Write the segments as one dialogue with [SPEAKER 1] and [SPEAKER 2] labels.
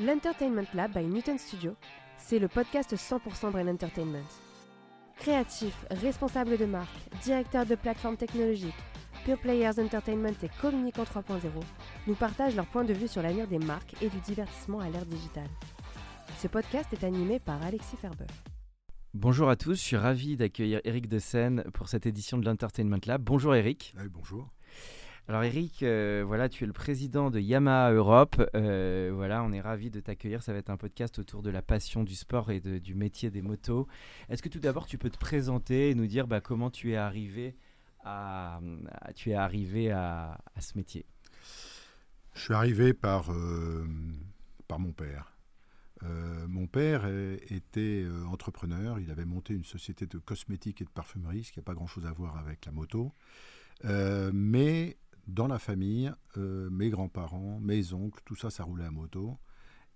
[SPEAKER 1] L'Entertainment Lab by Newton Studio, c'est le podcast 100% Brain Entertainment. Créatifs, responsables de marque, directeurs de plateformes technologiques, Pure Players Entertainment et Communicant 3.0 nous partagent leur point de vue sur l'avenir des marques et du divertissement à l'ère digitale. Ce podcast est animé par Alexis Ferber.
[SPEAKER 2] Bonjour à tous, je suis ravi d'accueillir Eric de Seine pour cette édition de l'Entertainment Lab. Bonjour Eric.
[SPEAKER 3] Oui, bonjour.
[SPEAKER 2] Alors Eric, euh, voilà, tu es le président de Yamaha Europe. Euh, voilà, on est ravi de t'accueillir. Ça va être un podcast autour de la passion du sport et du métier des motos. Est-ce que tout d'abord tu peux te présenter et nous dire bah, comment tu es arrivé à, tu es arrivé à, ce métier?
[SPEAKER 3] Je suis arrivé par, euh, par mon père. Mon père était entrepreneur. Il avait monté une société de cosmétiques et de parfumerie, ce qui n'a pas grand-chose à voir avec la moto. Mais dans la famille, euh, mes grands-parents, mes oncles, tout ça, ça roulait à moto.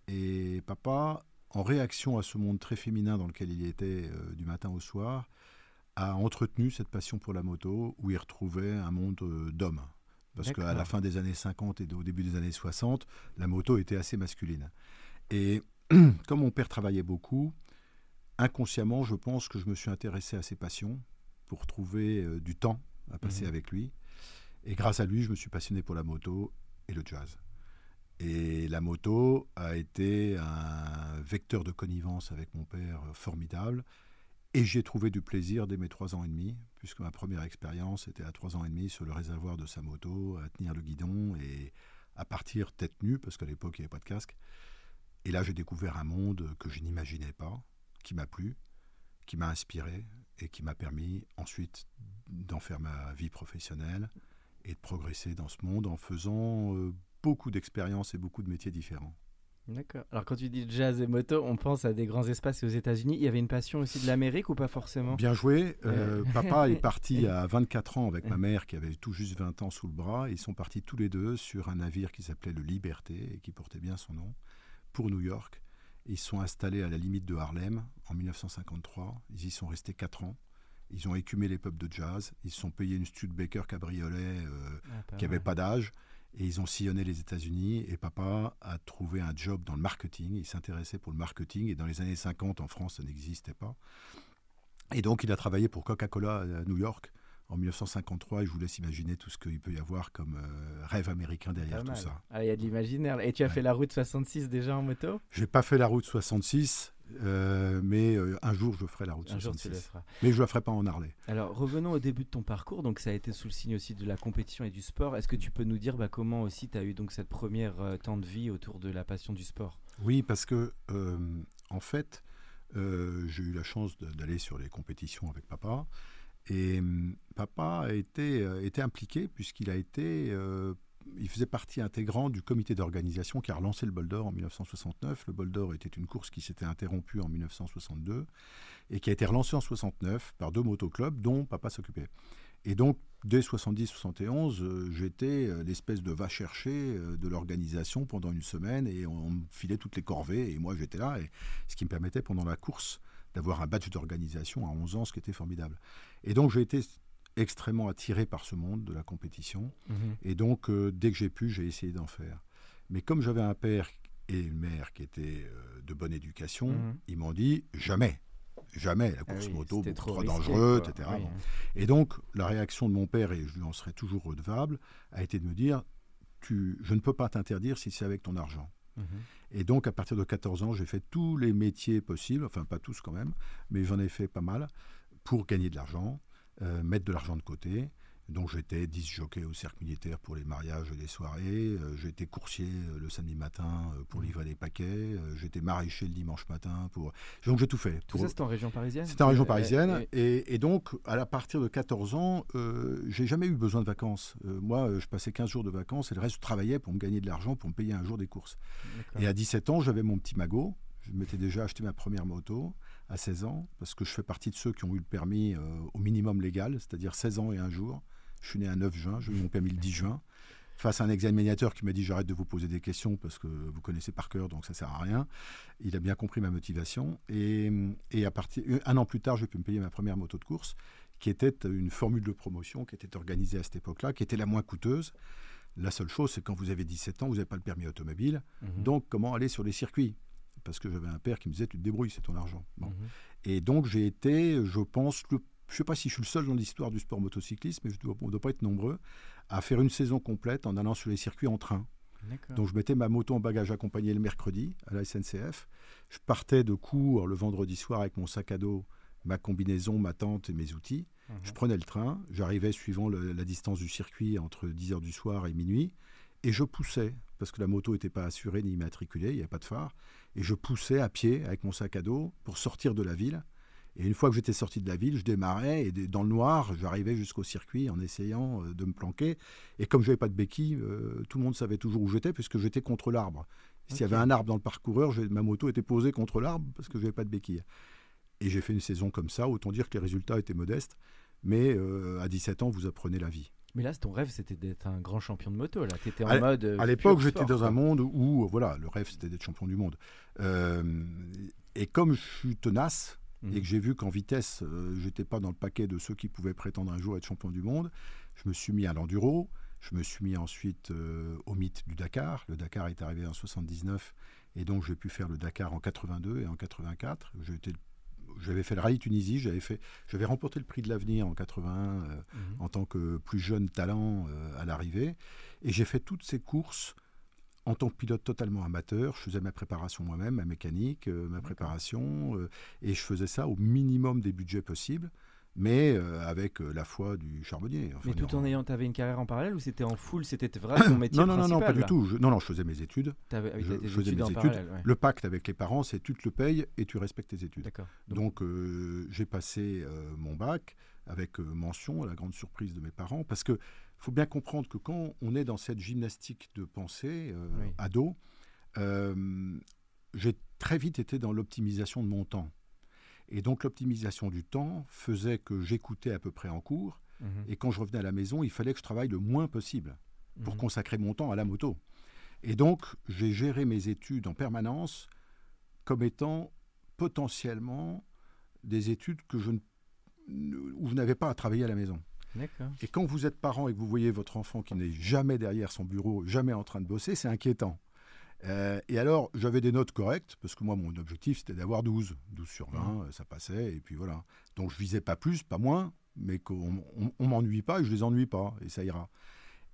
[SPEAKER 3] Et papa, en réaction à ce monde très féminin dans lequel il était euh, du matin au soir, a entretenu cette passion pour la moto où il retrouvait un monde euh, d'hommes. Parce qu'à la fin des années 50 et au début des années 60, la moto était assez masculine. Et comme mon père travaillait beaucoup, inconsciemment, je pense que je me suis intéressé à ses passions pour trouver du temps à passer
[SPEAKER 2] Mhm.
[SPEAKER 3] avec lui. Et grâce à lui, je me suis passionné pour la moto et le jazz. Et la moto a été un vecteur de connivence avec mon père euh, formidable. Et j'ai trouvé du plaisir dès mes trois ans et demi, puisque ma première expérience était à trois ans et demi sur le réservoir de sa moto, à tenir le guidon et à partir tête nue, parce qu'à l'époque, il n'y avait pas de casque. Et là, j'ai découvert un monde que je n'imaginais pas, qui m'a plu, qui m'a inspiré et qui m'a permis ensuite d'en faire ma vie professionnelle et de progresser dans ce monde en faisant euh, beaucoup d'expériences et beaucoup de métiers différents.
[SPEAKER 2] D'accord. Alors quand tu dis jazz et moto, on pense à des grands espaces et aux États-Unis. Il y avait une passion aussi de l'Amérique ou pas forcément?
[SPEAKER 3] Bien joué. Euh,
[SPEAKER 2] Euh.
[SPEAKER 3] papa est parti à 24 ans avec ma mère qui avait tout juste 20 ans sous le bras. Ils sont partis tous les deux sur un navire qui s'appelait le Liberté et qui portait bien son nom pour New York. Ils sont installés à la limite de Harlem en 1953. Ils y sont restés 4 ans. Ils ont écumé les pubs de jazz. Ils se sont payés une Studebaker cabriolet euh,
[SPEAKER 2] Ah,
[SPEAKER 3] qui n'avait pas d'âge. Et ils ont sillonné les États-Unis. Et papa a trouvé un job dans le marketing. Il s'intéressait pour le marketing. Et dans les années 50, en France, ça n'existait pas. Et donc, il a travaillé pour Coca-Cola à New York en 1953. Et je vous laisse imaginer tout ce qu'il peut y avoir comme euh, rêve américain derrière tout ça.
[SPEAKER 2] Ah, il y a de l'imaginaire. Et tu as
[SPEAKER 3] Ouais.
[SPEAKER 2] fait la route 66 déjà en moto?
[SPEAKER 3] J'ai pas fait la route 66, euh, mais euh, un jour, je ferai la route
[SPEAKER 2] Un jour tu
[SPEAKER 3] 66.
[SPEAKER 2] le feras.
[SPEAKER 3] Mais je la ferai pas en Harley.
[SPEAKER 2] Alors revenons au début de ton parcours. Donc ça a été sous le signe aussi de la compétition et du sport. Est-ce que tu peux nous dire bah, comment aussi tu as eu donc cette première temps de vie autour de la passion du sport?
[SPEAKER 3] Oui, parce que en fait, j'ai eu la chance d'aller sur les compétitions avec papa. Et hum, papa euh, était impliqué puisqu'il a été, euh, il faisait partie intégrante du comité d'organisation qui a relancé le bol d'or en 1969. Le bol d'or était une course qui s'était interrompue en 1962 et qui a été relancée en 69 par deux motoclubs dont papa s'occupait. Et donc, dès 70-71, euh, j'étais euh, l'espèce de va chercher euh, de l'organisation pendant une semaine et on, on me filait toutes les corvées et moi j'étais là. Et ce qui me permettait pendant la course d'avoir un badge d'organisation à 11 ans, ce qui était formidable. Et donc j'ai été extrêmement attiré par ce monde de la compétition. Et donc, euh, dès que j'ai pu, j'ai essayé d'en faire. Mais comme j'avais un père et une mère qui étaient euh, de bonne éducation,
[SPEAKER 2] Mhm.
[SPEAKER 3] ils m'ont dit jamais, jamais la
[SPEAKER 2] Ah
[SPEAKER 3] course
[SPEAKER 2] oui,
[SPEAKER 3] moto, beaucoup trop,
[SPEAKER 2] risqué,
[SPEAKER 3] dangereux,
[SPEAKER 2] quoi.
[SPEAKER 3] etc.
[SPEAKER 2] Oui.
[SPEAKER 3] Et donc, la réaction de mon père, et je lui en serai toujours redevable, a été de me dire tu, Je ne peux pas t'interdire si c'est avec ton argent.
[SPEAKER 2] Mhm.
[SPEAKER 3] Et donc, à partir de 14 ans, j'ai fait tous les métiers possibles, enfin, pas tous quand même, mais j'en ai fait pas mal pour gagner de l'argent, euh, mettre de l'argent de côté. Donc j'étais 10 jockeys au cercle militaire pour les mariages et les soirées. Euh, j'étais coursier euh, le samedi matin euh, pour
[SPEAKER 2] Mmh.
[SPEAKER 3] livrer les paquets. j'étais maraîcher le dimanche matin. pour. Donc j'ai tout fait.
[SPEAKER 2] Tout
[SPEAKER 3] Pour-
[SPEAKER 2] ça, c'était en région parisienne
[SPEAKER 3] C'était en région parisienne. Et, et donc, à la partir de 14 ans, euh, j'ai jamais eu besoin de vacances. Euh, moi, je passais 15 jours de vacances et le reste, je travaillais pour me gagner de l'argent, pour me payer un jour des courses. Et à 17 ans, j'avais mon petit magot. Je m'étais déjà acheté ma première moto à 16 ans, parce que je fais partie de ceux qui ont eu le permis euh, au minimum légal, c'est-à-dire 16 ans et un jour. Je suis né un 9 juin, j'ai eu mon permis le 10 juin. Face à un examinateur qui m'a dit j'arrête de vous poser des questions parce que vous connaissez par cœur, donc ça sert à rien. Il a bien compris ma motivation. Et, et à partir, un an plus tard, j'ai pu me payer ma première moto de course, qui était une formule de promotion qui était organisée à cette époque-là, qui était la moins coûteuse. La seule chose, c'est quand vous avez 17 ans, vous n'avez pas le permis automobile.
[SPEAKER 2] Mhm.
[SPEAKER 3] Donc, comment aller sur les circuits? Parce que j'avais un père qui me disait, tu te débrouilles, c'est ton argent. Bon.
[SPEAKER 2] Mhm.
[SPEAKER 3] Et donc, j'ai été, je pense, le- je ne sais pas si je suis le seul dans l'histoire du sport motocycliste, mais je dois- on ne doit pas être nombreux, à faire une saison complète en allant sur les circuits en train. Donc, je mettais ma moto en bagage accompagné le mercredi à la SNCF. Je partais de cours le vendredi soir avec mon sac à dos, ma combinaison, ma tente et mes outils.
[SPEAKER 2] Mhm.
[SPEAKER 3] Je prenais le train, j'arrivais suivant le- la distance du circuit entre 10h du soir et minuit, et je poussais, parce que la moto n'était pas assurée ni immatriculée, il n'y avait pas de phare, et je poussais à pied avec mon sac à dos pour sortir de la ville. Et une fois que j'étais sorti de la ville, je démarrais, et dans le noir, j'arrivais jusqu'au circuit en essayant euh, de me planquer. Et comme je n'avais pas de béquille, euh, tout le monde savait toujours où j'étais, puisque j'étais contre l'arbre. S'il y avait un arbre dans le parcoureur, ma moto était posée contre l'arbre, parce que je n'avais pas de béquille. Et j'ai fait une saison comme ça, autant dire que les résultats étaient modestes. Mais euh, à 17 ans, vous apprenez la vie.
[SPEAKER 2] Mais là, ton rêve, c'était d'être un grand champion de moto. Là, t'étais en
[SPEAKER 3] À-
[SPEAKER 2] mode. euh,
[SPEAKER 3] À l'époque, j'étais dans un monde où, voilà, le rêve, c'était d'être champion du monde. Euh, et comme je suis tenace
[SPEAKER 2] Mhm.
[SPEAKER 3] et que j'ai vu qu'en vitesse, euh, j'étais pas dans le paquet de ceux qui pouvaient prétendre un jour être champion du monde, je me suis mis à l'enduro. Je me suis mis ensuite euh, au mythe du Dakar. Le Dakar est arrivé en 79 et donc j'ai pu faire le Dakar en 82 et en 84. J'ai été- J'avais fait le rallye Tunisie, j'avais fait, j'avais remporté le prix de l'avenir en 81 euh,
[SPEAKER 2] Mhm.
[SPEAKER 3] en tant que plus jeune talent euh, à l'arrivée. Et j'ai fait toutes ces courses en tant que pilote totalement amateur. Je faisais ma préparation moi-même, ma mécanique, euh, ma préparation, euh, et je faisais ça au minimum des budgets possibles, mais euh, avec la foi du charbonnier. Enfin,
[SPEAKER 2] Mais tout en ayant, t'avais une carrière en parallèle ou c'était en full C'était vraiment ton métier
[SPEAKER 3] non, non, non, non, pas du tout. Je- non, non, je faisais mes études. Je- faisais
[SPEAKER 2] études
[SPEAKER 3] mes études.
[SPEAKER 2] ouais.
[SPEAKER 3] Le pacte avec les parents, c'est tu te le payes et tu respectes tes études.
[SPEAKER 2] D'accord.
[SPEAKER 3] Donc euh, j'ai passé mon bac avec mention, à la grande surprise de mes parents, parce que faut bien comprendre que quand on est dans cette gymnastique de pensée, euh,
[SPEAKER 2] Oui.
[SPEAKER 3] ado, euh, j'ai très vite été dans l'optimisation de mon temps. Et donc l'optimisation du temps faisait que j'écoutais à peu près en cours,
[SPEAKER 2] Mhm.
[SPEAKER 3] et quand je revenais à la maison, il fallait que je travaille le moins possible pour
[SPEAKER 2] Mhm.
[SPEAKER 3] consacrer mon temps à la moto. Et donc, j'ai géré mes études en permanence comme étant potentiellement des études que je ne, où vous n'avez pas à travailler à la maison. Et quand vous êtes parent et que vous voyez votre enfant qui n'est jamais derrière son bureau, jamais en train de bosser, c'est inquiétant. Euh, et alors, j'avais des notes correctes, parce que moi, mon objectif, c'était d'avoir 12. 12 sur 20, euh, ça passait, et puis voilà. Donc, je visais pas plus, pas moins, mais qu'on on, on m'ennuie pas et je les ennuie pas, et ça ira.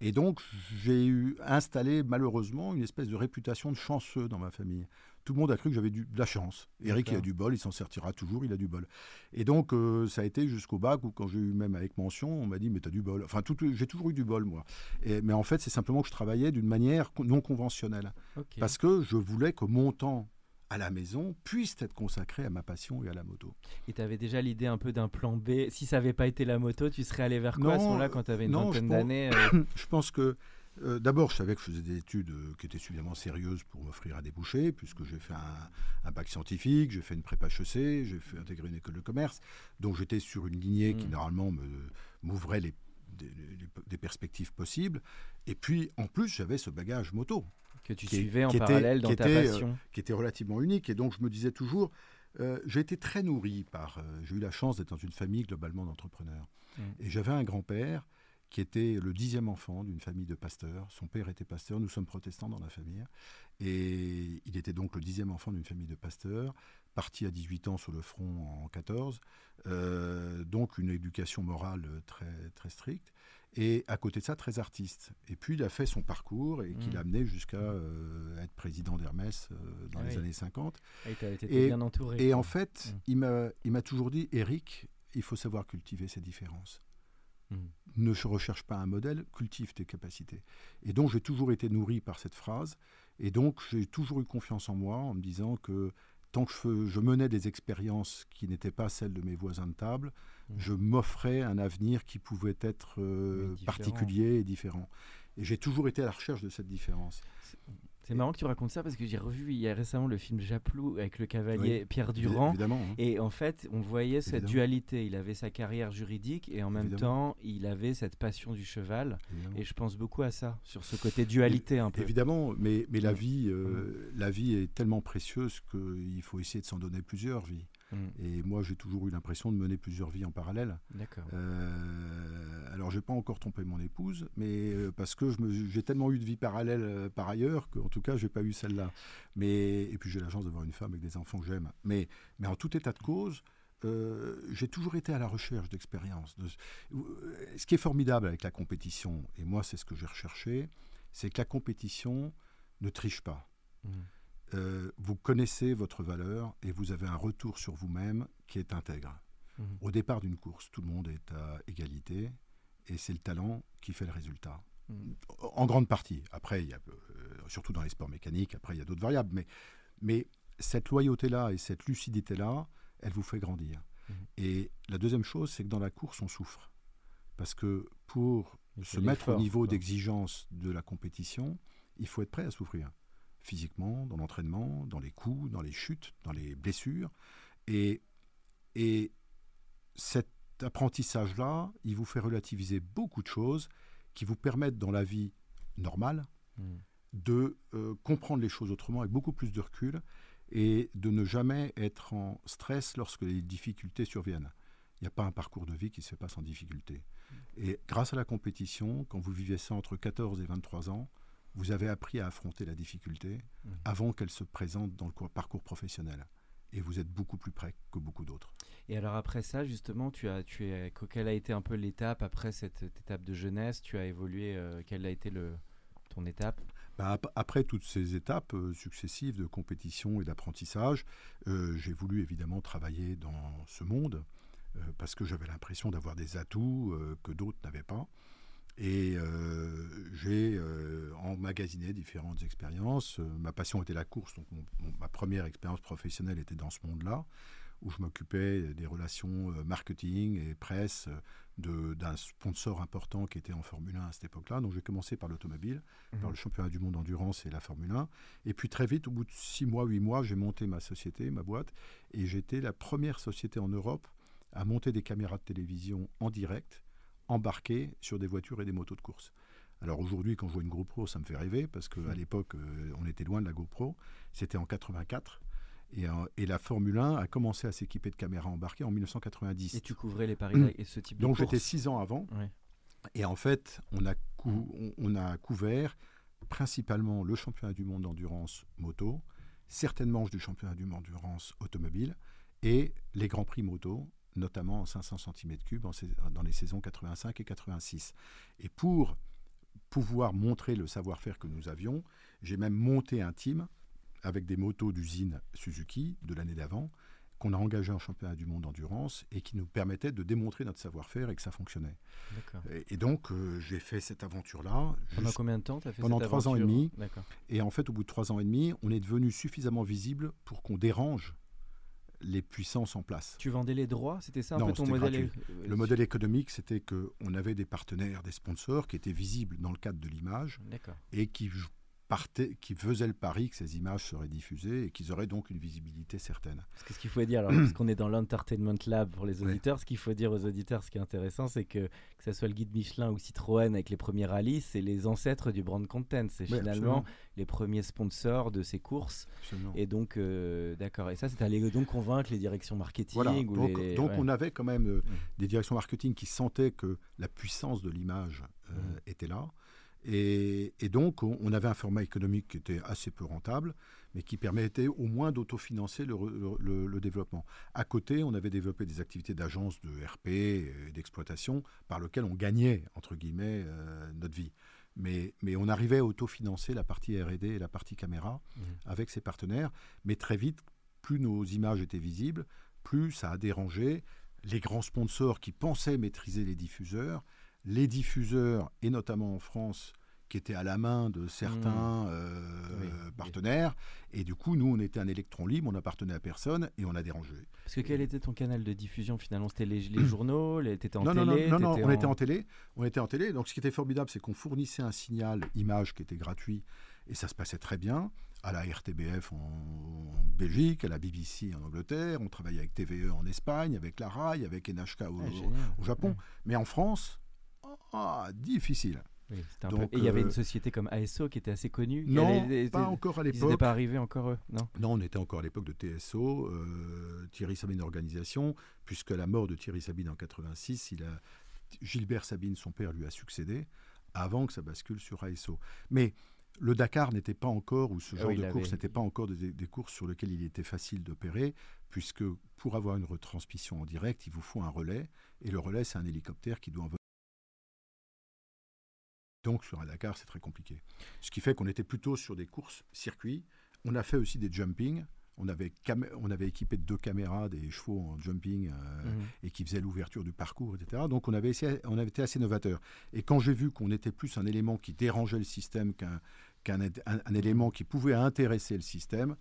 [SPEAKER 3] Et donc, j'ai eu installé, malheureusement, une espèce de réputation de chanceux dans ma famille. Tout le monde a cru que j'avais de la chance. Eric, il a du bol, il s'en sortira toujours, il a du bol. Et donc, euh, ça a été jusqu'au bac où, quand j'ai eu même avec mention, on m'a dit, mais t'as du bol. Enfin, j'ai toujours eu du bol, moi. Et- mais en fait, c'est simplement que je travaillais d'une manière non conventionnelle. Parce que je voulais que mon temps à la maison puisse être consacré à ma passion et à la moto.
[SPEAKER 2] Et tu avais déjà l'idée un peu d'un plan B. Si ça n'avait pas été la moto, tu serais allé vers quoi à ce moment-là quand tu avais une
[SPEAKER 3] non,
[SPEAKER 2] vingtaine d'années euh,
[SPEAKER 3] Je pense que euh, d'abord, je savais que je faisais des études euh, qui étaient suffisamment sérieuses pour m'offrir à déboucher, puisque j'ai fait un, un bac scientifique, j'ai fait une prépa HEC, j'ai fait intégrer une école de commerce. Donc j'étais sur une lignée qui
[SPEAKER 2] Mm.
[SPEAKER 3] normalement me- m'ouvrait les, des, perspectives possibles. Et puis en plus, j'avais ce bagage moto
[SPEAKER 2] que tu
[SPEAKER 3] qui
[SPEAKER 2] suivais en
[SPEAKER 3] qui était-
[SPEAKER 2] parallèle dans
[SPEAKER 3] qui
[SPEAKER 2] ta
[SPEAKER 3] était, euh,
[SPEAKER 2] passion.
[SPEAKER 3] qui était relativement unique. Et donc, je me disais toujours, euh, j'ai été très nourri par. euh, j'ai eu la chance d'être dans une famille globalement d'entrepreneurs.
[SPEAKER 2] Mm.
[SPEAKER 3] Et j'avais un grand-père qui était le dixième enfant d'une famille de pasteurs. Son père était pasteur, nous sommes protestants dans la famille. Et il était donc le dixième enfant d'une famille de pasteurs, parti à 18 ans sur le front en 14. Euh, donc une éducation morale très, très stricte. Et à côté de ça, très artiste. Et puis il a fait son parcours et qui
[SPEAKER 2] Mm.
[SPEAKER 3] l'a amené jusqu'à euh, être président d'Hermès euh, dans
[SPEAKER 2] Ah
[SPEAKER 3] les
[SPEAKER 2] oui.
[SPEAKER 3] années 50.
[SPEAKER 2] Et tu été
[SPEAKER 3] et-
[SPEAKER 2] bien entouré.
[SPEAKER 3] Et
[SPEAKER 2] quoi.
[SPEAKER 3] en fait,
[SPEAKER 2] Mm.
[SPEAKER 3] il m'a il m'a toujours dit, Eric, il faut savoir cultiver ses différences.
[SPEAKER 2] Mmh.
[SPEAKER 3] Ne recherche pas un modèle, cultive tes capacités. Et donc j'ai toujours été nourri par cette phrase. Et donc j'ai toujours eu confiance en moi en me disant que tant que je, je menais des expériences qui n'étaient pas celles de mes voisins de table,
[SPEAKER 2] Mmh.
[SPEAKER 3] je m'offrais un avenir qui pouvait être euh, particulier et différent. Et j'ai toujours été à la recherche de cette différence.
[SPEAKER 2] C'est marrant que tu racontes ça parce que j'ai revu il y a récemment le film Japlou avec le cavalier Pierre Durand.
[SPEAKER 3] Évidemment. hein.
[SPEAKER 2] Et en fait, on voyait cette
[SPEAKER 3] Évidemment.
[SPEAKER 2] dualité. Il avait sa carrière juridique et en même
[SPEAKER 3] Évidemment.
[SPEAKER 2] temps, il avait cette passion du cheval. Et je pense beaucoup à ça, sur ce côté dualité un peu.
[SPEAKER 3] Évidemment, mais, mais la, vie, euh, la vie est tellement précieuse qu'il faut essayer de s'en donner plusieurs vies.
[SPEAKER 2] Mm,
[SPEAKER 3] Et moi, j'ai toujours eu l'impression de mener plusieurs vies en parallèle.
[SPEAKER 2] D'accord.
[SPEAKER 3] Euh, alors, j'ai pas encore trompé mon épouse, mais euh, parce que j'ai tellement eu de vies parallèles euh, par ailleurs qu'en tout cas, j'ai pas eu celle-là. Mais et puis j'ai la chance d'avoir une femme avec des enfants que j'aime. Mais, mais en tout état de cause. euh, j'ai toujours été à la recherche d'expériences. De- Ce qui est formidable avec la compétition, et moi c'est ce que j'ai recherché, c'est que la compétition ne triche pas.
[SPEAKER 2] Mm.
[SPEAKER 3] Euh, vous connaissez votre valeur et vous avez un retour sur vous-même qui est intègre.
[SPEAKER 2] Mhm.
[SPEAKER 3] Au départ d'une course, tout le monde est à égalité et c'est le talent qui fait le résultat.
[SPEAKER 2] Mm.
[SPEAKER 3] En grande partie. Après, il y a, euh, surtout dans les sports mécaniques, après il y a d'autres variables. Mais, mais cette loyauté-là et cette lucidité-là, elle vous fait grandir.
[SPEAKER 2] Mhm.
[SPEAKER 3] Et la deuxième chose, c'est que dans la course, on souffre. Parce que pour se mettre au niveau d'exigence de la compétition, il faut être prêt à souffrir. Physiquement, dans l'entraînement, dans les coups, dans les chutes, dans les blessures. Et, et cet apprentissage-là, il vous fait relativiser beaucoup de choses qui vous permettent dans la vie normale
[SPEAKER 2] Mm.
[SPEAKER 3] de euh, comprendre les choses autrement avec beaucoup plus de recul et de ne jamais être en stress lorsque les difficultés surviennent. Il n'y a pas un parcours de vie qui se fait pas sans difficulté. Et grâce à la compétition, quand vous vivez ça entre 14 et 23 ans, vous avez appris à affronter la difficulté
[SPEAKER 2] Mhm.
[SPEAKER 3] avant qu'elle se présente dans le cour- parcours professionnel. Et vous êtes beaucoup plus prêt que beaucoup d'autres.
[SPEAKER 2] Et alors après ça, justement, tu as, tu es, que- quelle a été un peu l'étape après cette étape de jeunesse? Tu as évolué. euh, quelle a été le, ton étape?
[SPEAKER 3] Bah, ap- après toutes ces étapes euh, successives de compétition et d'apprentissage, euh, j'ai voulu évidemment travailler dans ce monde parce que j'avais l'impression d'avoir des atouts que d'autres n'avaient pas. Et euh, j'ai euh, emmagasiné différentes expériences. Euh, ma passion était la course, donc mon- mon- ma première expérience professionnelle était dans ce monde-là, où je m'occupais des relations euh, marketing et presse d'un sponsor important qui était en Formule 1 à cette époque-là. Donc j'ai commencé par l'automobile, par le championnat du monde d'endurance et la Formule 1. Et puis très vite, au bout de six mois, huit mois, j'ai monté ma société, ma boîte, et j'étais la première société en Europe à monter des caméras de télévision en direct, embarquées sur des voitures et des motos de course. Alors aujourd'hui, quand je vois une GoPro, ça me fait rêver, parce qu'à l'époque, euh, on était loin de la GoPro. C'était en 84. Et, euh, et la Formule 1 a commencé à s'équiper de caméras embarquées en 1990.
[SPEAKER 2] Et tu couvrais les paris
[SPEAKER 3] Mm.
[SPEAKER 2] et ce type
[SPEAKER 3] Donc
[SPEAKER 2] de course
[SPEAKER 3] j'étais six ans avant.
[SPEAKER 2] Ouais.
[SPEAKER 3] Et en fait, on a, on, on a couvert principalement le championnat du monde d'endurance moto, certaines manches du championnat du monde d'endurance automobile et les grands prix moto, notamment en 500 cm3 en sais- dans les saisons 85 et 86. Et pour pouvoir montrer le savoir-faire que nous avions, j'ai même monté un team avec des motos d'usine Suzuki de l'année d'avant qu'on a engagé en championnat du monde d'endurance et qui nous permettait de démontrer notre savoir-faire et que ça fonctionnait. Et, et donc, euh, j'ai fait cette aventure-là.
[SPEAKER 2] Pendant combien de temps tu as fait
[SPEAKER 3] pendant trois ans et demi. Et en fait, au bout de trois ans et demi, on est devenu suffisamment visible pour qu'on dérange les puissances en place.
[SPEAKER 2] Tu vendais les droits C'était ça un
[SPEAKER 3] Non,
[SPEAKER 2] peu ton modèle
[SPEAKER 3] gratuit.
[SPEAKER 2] euh,
[SPEAKER 3] Le modèle économique, c'était qu'on avait des partenaires, des sponsors qui étaient visibles dans le cadre de l'image et qui, partaient, qui faisaient le pari que ces images seraient diffusées et qu'ils auraient donc une visibilité certaine.
[SPEAKER 2] Parce que ce qu'il faut dire, alors, parce qu'on est dans l'Entertainment Lab pour les
[SPEAKER 3] Ouais.
[SPEAKER 2] auditeurs, ce qu'il faut dire aux auditeurs, ce qui est intéressant, c'est que que ce soit le guide Michelin ou Citroën avec les premiers rallyes, c'est les ancêtres du brand content. C'est
[SPEAKER 3] Ouais,
[SPEAKER 2] finalement
[SPEAKER 3] absolument.
[SPEAKER 2] les premiers sponsors de ces courses.
[SPEAKER 3] Absolument.
[SPEAKER 2] Et donc, euh, d'accord. Et ça, c'est aller donc convaincre les directions marketing.
[SPEAKER 3] Voilà,
[SPEAKER 2] ou
[SPEAKER 3] donc,
[SPEAKER 2] les-
[SPEAKER 3] donc
[SPEAKER 2] ouais.
[SPEAKER 3] on avait quand même euh, des directions marketing qui sentaient que la puissance de l'image euh,
[SPEAKER 2] Mm.
[SPEAKER 3] était là. Et, et donc on, avait un format économique qui était assez peu rentable, mais qui permettait au moins d'autofinancer le, le- le développement. À côté, on avait développé des activités d'agence de RP et d'exploitation par lesquelles on gagnait, entre guillemets, euh, notre vie. Mais, mais on arrivait à autofinancer la partie RD et la partie caméra
[SPEAKER 2] Mhm.
[SPEAKER 3] avec ses partenaires. Mais très vite, plus nos images étaient visibles, plus ça a dérangé les grands sponsors qui pensaient maîtriser les diffuseurs les diffuseurs, et notamment en France, qui étaient à la main de certains
[SPEAKER 2] Mmh.
[SPEAKER 3] euh, partenaires. Et du coup, nous, on était un électron libre, on n'appartenait à personne et on a dérangé.
[SPEAKER 2] Parce que quel était ton canal de diffusion finalement? C'était les, les journaux les- T'étais en
[SPEAKER 3] non, non, non,
[SPEAKER 2] télé
[SPEAKER 3] non, non,
[SPEAKER 2] t'étais
[SPEAKER 3] on était en télé. On était en télé. Donc, ce qui était formidable, c'est qu'on fournissait un signal image qui était gratuit et ça se passait très bien à la RTBF en, en Belgique, à la BBC en Angleterre. On travaillait avec TVE en Espagne, avec la RAI, avec NHK au,
[SPEAKER 2] Ah,
[SPEAKER 3] au Japon.
[SPEAKER 2] Ouais.
[SPEAKER 3] Mais en France, ah, difficile.
[SPEAKER 2] Oui, c'était un
[SPEAKER 3] Donc,
[SPEAKER 2] peu- Et il y avait
[SPEAKER 3] euh,
[SPEAKER 2] une société comme ASO qui était assez connue.
[SPEAKER 3] Non, pas encore à
[SPEAKER 2] Ils n'étaient
[SPEAKER 3] l'époque.
[SPEAKER 2] pas arrivés encore eux, non?
[SPEAKER 3] Non, on était encore à l'époque de TSO, euh, Thierry Sabine Organisation, puisque à la mort de Thierry Sabine en 86, il a, Gilbert Sabine, son père, lui a succédé avant que ça bascule sur ASO. Mais le Dakar n'était pas encore, ou ce
[SPEAKER 2] Ah
[SPEAKER 3] genre
[SPEAKER 2] oui,
[SPEAKER 3] de course
[SPEAKER 2] avait-
[SPEAKER 3] n'était pas encore des, des courses sur lesquelles il était facile d'opérer, puisque pour avoir une retransmission en direct, il vous faut un relais, et le relais, c'est un hélicoptère qui doit. Donc sur un Dakar, c'est très compliqué. Ce qui fait qu'on était plutôt sur des courses circuits. On a fait aussi des jumping. On avait, on avait équipé de deux caméras, des chevaux en jumping, euh,
[SPEAKER 2] Mhm.
[SPEAKER 3] et qui faisaient l'ouverture du parcours, etc. Donc on avait, essayé- on avait été assez novateur. Et quand j'ai vu qu'on était plus un élément qui dérangeait le système qu'un qu'un un- un élément qui pouvait intéresser le système,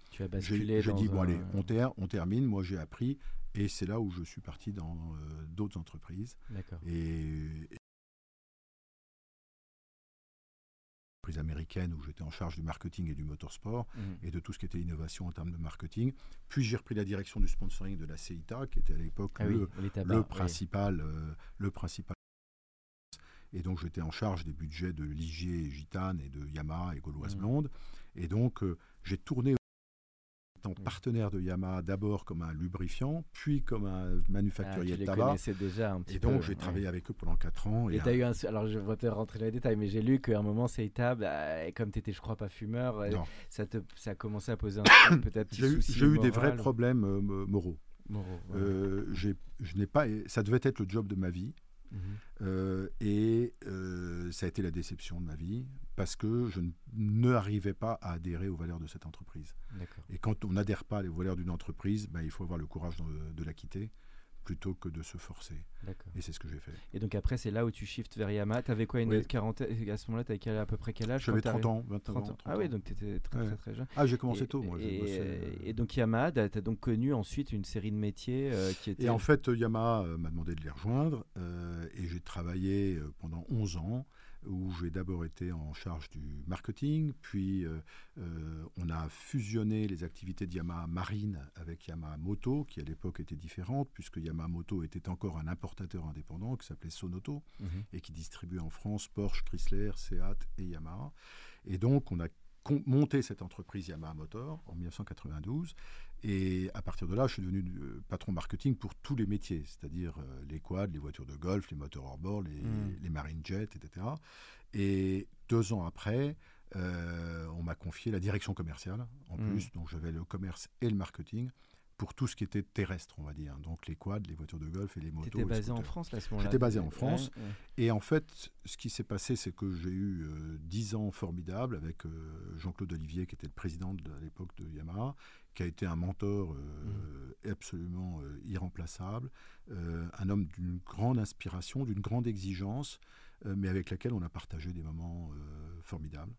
[SPEAKER 3] j'ai dit, bon
[SPEAKER 2] un-
[SPEAKER 3] allez, on, ter- on termine, moi j'ai appris, et c'est là où je suis parti dans euh, d'autres entreprises.
[SPEAKER 2] D'accord.
[SPEAKER 3] Et, et- entreprise américaine où j'étais en charge du marketing et du motorsport
[SPEAKER 2] Mhm.
[SPEAKER 3] et de tout ce qui était innovation en termes de marketing. Puis j'ai repris la direction du sponsoring de la CEITA, qui était à l'époque
[SPEAKER 2] Ah
[SPEAKER 3] le,
[SPEAKER 2] les tabacs,
[SPEAKER 3] le
[SPEAKER 2] oui.
[SPEAKER 3] principal, euh, le principal. Et donc j'étais en charge des budgets de Ligier et Gitane et de Yamaha et Gauloise
[SPEAKER 2] Mhm.
[SPEAKER 3] Blonde. Et donc euh, j'ai tourné en
[SPEAKER 2] Mhm.
[SPEAKER 3] partenaire de Yamaha d'abord comme un lubrifiant, puis comme un
[SPEAKER 2] Ah,
[SPEAKER 3] manufacturier
[SPEAKER 2] tu
[SPEAKER 3] de tabac.
[SPEAKER 2] connaissais déjà un petit
[SPEAKER 3] Et donc j'ai
[SPEAKER 2] ouais.
[SPEAKER 3] travaillé avec eux pendant 4 ans.
[SPEAKER 2] Et
[SPEAKER 3] un-
[SPEAKER 2] t'as eu un... Alors je vais peut-être rentrer dans les détails, mais j'ai lu qu'à un moment, Seita, bah, comme tu étais, je crois, pas fumeur, euh,
[SPEAKER 3] Non.
[SPEAKER 2] ça, te... ça a commencé à poser un peut-être
[SPEAKER 3] J'ai eu,
[SPEAKER 2] souci
[SPEAKER 3] j'ai eu des vrais problèmes euh, mo- moraux.
[SPEAKER 2] moraux. ouais.
[SPEAKER 3] Euh, j'ai- je n'ai pas, ça devait être le job de ma vie, euh, et euh, ça a été la déception de ma vie parce que je n- n'arrivais pas à adhérer aux valeurs de cette entreprise. Et quand on n'adhère pas aux valeurs d'une entreprise, ben, il faut avoir le courage de, de la quitter plutôt que de se forcer. Et c'est ce que j'ai fait.
[SPEAKER 2] Et donc après, c'est là où tu shifts vers Yamaha. T'avais quoi, une
[SPEAKER 3] Oui.
[SPEAKER 2] quarantaine À ce moment-là, t'avais à peu près quel âge
[SPEAKER 3] J'avais
[SPEAKER 2] quand
[SPEAKER 3] 30
[SPEAKER 2] t'arrives
[SPEAKER 3] ans, 29
[SPEAKER 2] 30
[SPEAKER 3] ans.
[SPEAKER 2] ans.
[SPEAKER 3] 30
[SPEAKER 2] Ah oui, donc tu étais très,
[SPEAKER 3] Ouais.
[SPEAKER 2] très très jeune.
[SPEAKER 3] Ah, j'ai commencé
[SPEAKER 2] Et-
[SPEAKER 3] tôt, moi.
[SPEAKER 2] Et,
[SPEAKER 3] bossé,
[SPEAKER 2] euh,
[SPEAKER 3] euh,
[SPEAKER 2] et donc Yamaha, tu as donc connu ensuite une série de métiers euh, qui étaient.
[SPEAKER 3] Et en fait, Yamaha euh, m'a demandé de les rejoindre euh, et j'ai travaillé euh, pendant 11 ans où j'ai d'abord été en charge du marketing, puis euh, euh, on a fusionné les activités de Yamaha Marine avec Yamaha Moto, qui à l'époque était différente, puisque Yamaha Moto était encore un importateur indépendant qui s'appelait Sonoto
[SPEAKER 2] Mhm.
[SPEAKER 3] et qui distribuait en France Porsche, Chrysler, Seat et Yamaha. Et donc, on a monté cette entreprise Yamaha Motor en 1992. Et à partir de là, je suis devenu euh, patron marketing pour tous les métiers, c'est-à-dire euh, les quads, les voitures de golf, les moteurs hors bord, les,
[SPEAKER 2] Mm.
[SPEAKER 3] les marine jets, etc. Et deux ans après, euh, on m'a confié la direction commerciale en
[SPEAKER 2] Mm.
[SPEAKER 3] plus, donc j'avais le commerce et le marketing pour tout ce qui était terrestre, on va dire. Donc les quads, les voitures de golf et les motos.
[SPEAKER 2] T'étais
[SPEAKER 3] et
[SPEAKER 2] basé en. France là, à ce moment-là
[SPEAKER 3] J'étais basé en France.
[SPEAKER 2] ouais.
[SPEAKER 3] Et en fait, ce qui s'est passé, c'est que j'ai eu euh, dix ans formidables avec euh, Jean-Claude Olivier, qui était le président de, à l'époque de Yamaha, qui a été un mentor euh, absolument euh, irremplaçable, euh, un homme d'une grande inspiration, d'une grande exigence, euh, mais avec laquelle on a partagé des moments euh, formidables.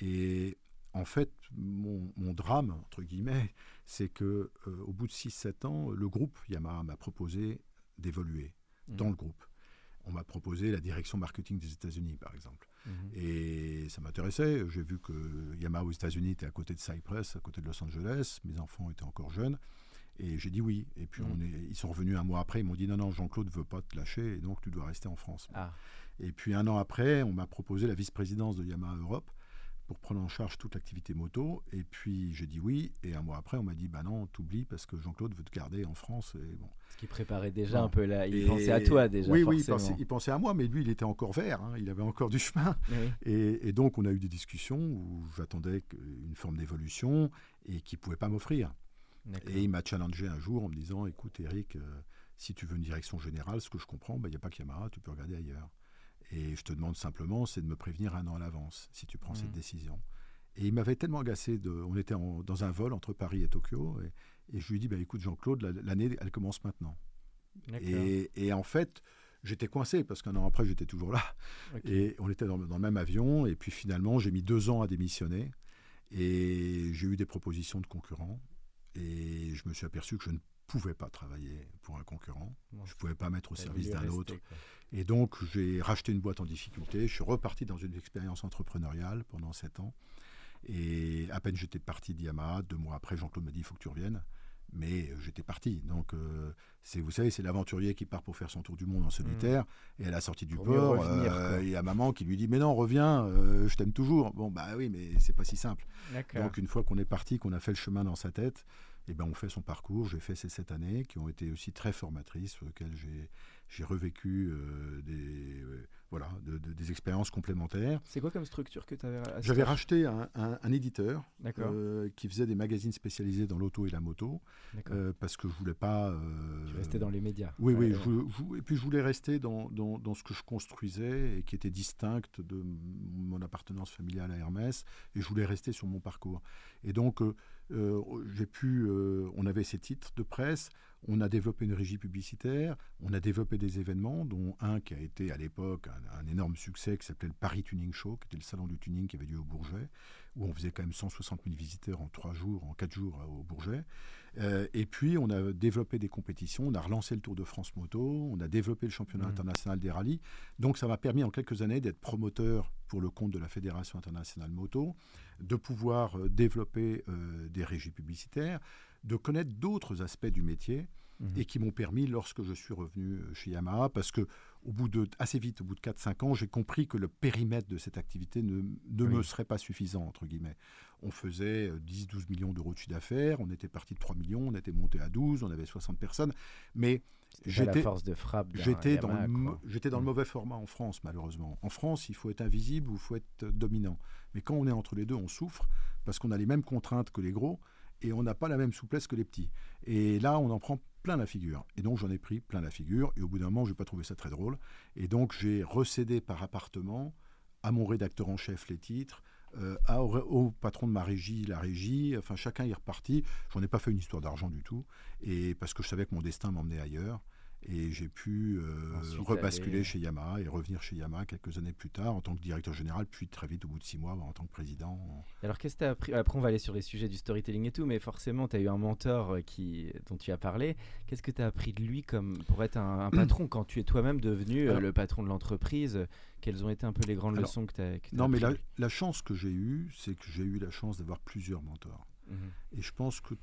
[SPEAKER 3] Et en fait, mon, mon drame, entre guillemets, c'est que euh, au bout de 6-7 ans, le groupe Yamaha m'a proposé d'évoluer dans le groupe. On m'a proposé la direction marketing des États-Unis, par exemple.
[SPEAKER 2] Mhm.
[SPEAKER 3] Et ça m'intéressait. J'ai vu que Yamaha aux États-Unis était à côté de Cypress, à côté de Los Angeles. Mes enfants étaient encore jeunes. Et j'ai dit oui. Et puis on est, ils sont revenus un mois après. Ils m'ont dit non, non, Jean-Claude ne veut pas te lâcher. Et donc tu dois rester en France.
[SPEAKER 2] Ah,
[SPEAKER 3] Et puis un an après, on m'a proposé la vice-présidence de Yamaha Europe pour prendre en charge toute l'activité moto. Et puis j'ai dit oui. Et un mois après, on m'a dit bah non, t'oublies parce que Jean-Claude veut te garder en France. Et bon.
[SPEAKER 2] ce qui préparait déjà
[SPEAKER 3] Bon.
[SPEAKER 2] un peu là. Il
[SPEAKER 3] Et-
[SPEAKER 2] pensait à toi déjà.
[SPEAKER 3] Oui, oui, il pensait, il pensait à moi, mais lui, il était encore vert. hein, il avait encore du chemin.
[SPEAKER 2] Oui.
[SPEAKER 3] Et, et donc, on a eu des discussions où j'attendais une forme d'évolution et qu'il ne pouvait pas m'offrir. Et il m'a challengé un jour en me disant Écoute, Eric, euh, si tu veux une direction générale, ce que je comprends, bah, il n'y a pas Yamaha, tu peux regarder ailleurs. Et je te demande simplement, c'est de me prévenir un an à l'avance si tu prends cette décision. Et il m'avait tellement agacé. De, on était en- dans un vol entre Paris et Tokyo. Et, et je lui ai dit bah, Écoute, Jean-Claude, la- l'année, elle commence maintenant. Et, et en fait, j'étais coincé parce qu'un an après, j'étais toujours là. Et on était dans, le même avion. Et puis finalement, j'ai mis deux ans à démissionner. Et j'ai eu des propositions de concurrents. Et je me suis aperçu que je ne pouvais pas travailler pour un concurrent. je ne pouvais pas mettre au service d'un autre. Et donc, j'ai racheté une boîte en difficulté. Je suis reparti dans une expérience entrepreneuriale pendant sept ans. Et à peine j'étais parti d'Yamaha, deux mois après, Jean-Claude m'a dit il faut que tu reviennes mais euh, j'étais parti. Donc, euh, c'est, vous savez, c'est l'aventurier qui part pour faire son tour du monde en solitaire. Mmh. Et à la sortie du port, euh, il y a maman qui lui dit Mais non, reviens, je t'aime toujours. Bon, bah oui, mais c'est pas si simple. Donc, une fois qu'on est parti, qu'on a fait le chemin dans sa tête, eh ben, on fait son parcours. J'ai fait ces sept années qui ont été aussi très formatrices, sur lesquelles j'ai, revécu des voilà, des expériences complémentaires.
[SPEAKER 2] C'est quoi comme structure que tu avais
[SPEAKER 3] J'avais racheté un, éditeur euh, qui faisait des magazines spécialisés dans l'auto et la moto, euh, parce que je voulais pas...
[SPEAKER 2] Euh, tu restais dans les médias.
[SPEAKER 3] Oui, oui, et puis je voulais rester dans, dans, dans, ce que je construisais et qui était distinct de mon appartenance familiale à Hermès, et je voulais rester sur mon parcours. Et donc, j'ai pu... on avait ces titres de presse, on a développé une régie publicitaire, on a développé des événements, dont un qui a été à l'époque un, énorme succès, qui s'appelait le Paris Tuning Show, qui était le salon du tuning qui avait lieu au Bourget, où on faisait quand même 160 000 visiteurs en trois jours, en quatre jours au Bourget. Euh, et puis, on a développé des compétitions, on a relancé le Tour de France Moto, on a développé le championnat mmh. international des rallyes. Donc, ça m'a permis en quelques années d'être promoteur pour le compte de la Fédération internationale moto, de pouvoir euh, développer euh, des régies publicitaires, de connaître d'autres aspects du métier mhm. et qui m'ont permis, lorsque je suis revenu chez Yamaha, parce que au bout de, assez vite, au bout de 4-5 ans, j'ai compris que le périmètre de cette activité ne, ne me serait pas suffisant, entre guillemets. On faisait 10-12 euh, millions d'euros de chiffre d'affaires, on était parti de 3 millions, on était monté à 12, on avait 60 personnes, mais
[SPEAKER 2] j'étais force de frappe.
[SPEAKER 3] J'étais dans, le, j'étais dans le mm. mauvais format en France, malheureusement. En France, il faut être invisible ou il faut être dominant. Mais quand on est entre les deux, on souffre parce qu'on a les mêmes contraintes que les gros et on n'a pas la même souplesse que les petits. Et là, on en prend plein la figure. Et donc, j'en ai pris plein la figure. Et au bout d'un moment, je n'ai pas trouvé ça très drôle. Et donc, j'ai recédé par appartement à mon rédacteur en chef les titres, euh, au, patron de ma régie la régie. Enfin, chacun est reparti. J'en ai pas fait une histoire d'argent du tout. Et parce que je savais que mon destin m'emmenait ailleurs. Et j'ai pu euh, rebasculer chez Yamaha et revenir chez Yamaha quelques années plus tard en tant que directeur général, puis très vite, au bout de six mois, en tant que président.
[SPEAKER 2] Alors, qu'est-ce que tu as appris? Après, on va aller sur les sujets du storytelling et tout, mais forcément, tu as eu un mentor euh, qui, dont tu as parlé. Qu'est-ce que tu as appris de lui comme pour être un, patron quand tu es toi-même devenu euh, le patron de l'entreprise Quelles ont été un peu les grandes leçons que tu as,
[SPEAKER 3] Non, mais la, chance que j'ai eue, c'est que j'ai eu la chance d'avoir plusieurs mentors. Mhm. Et je pense que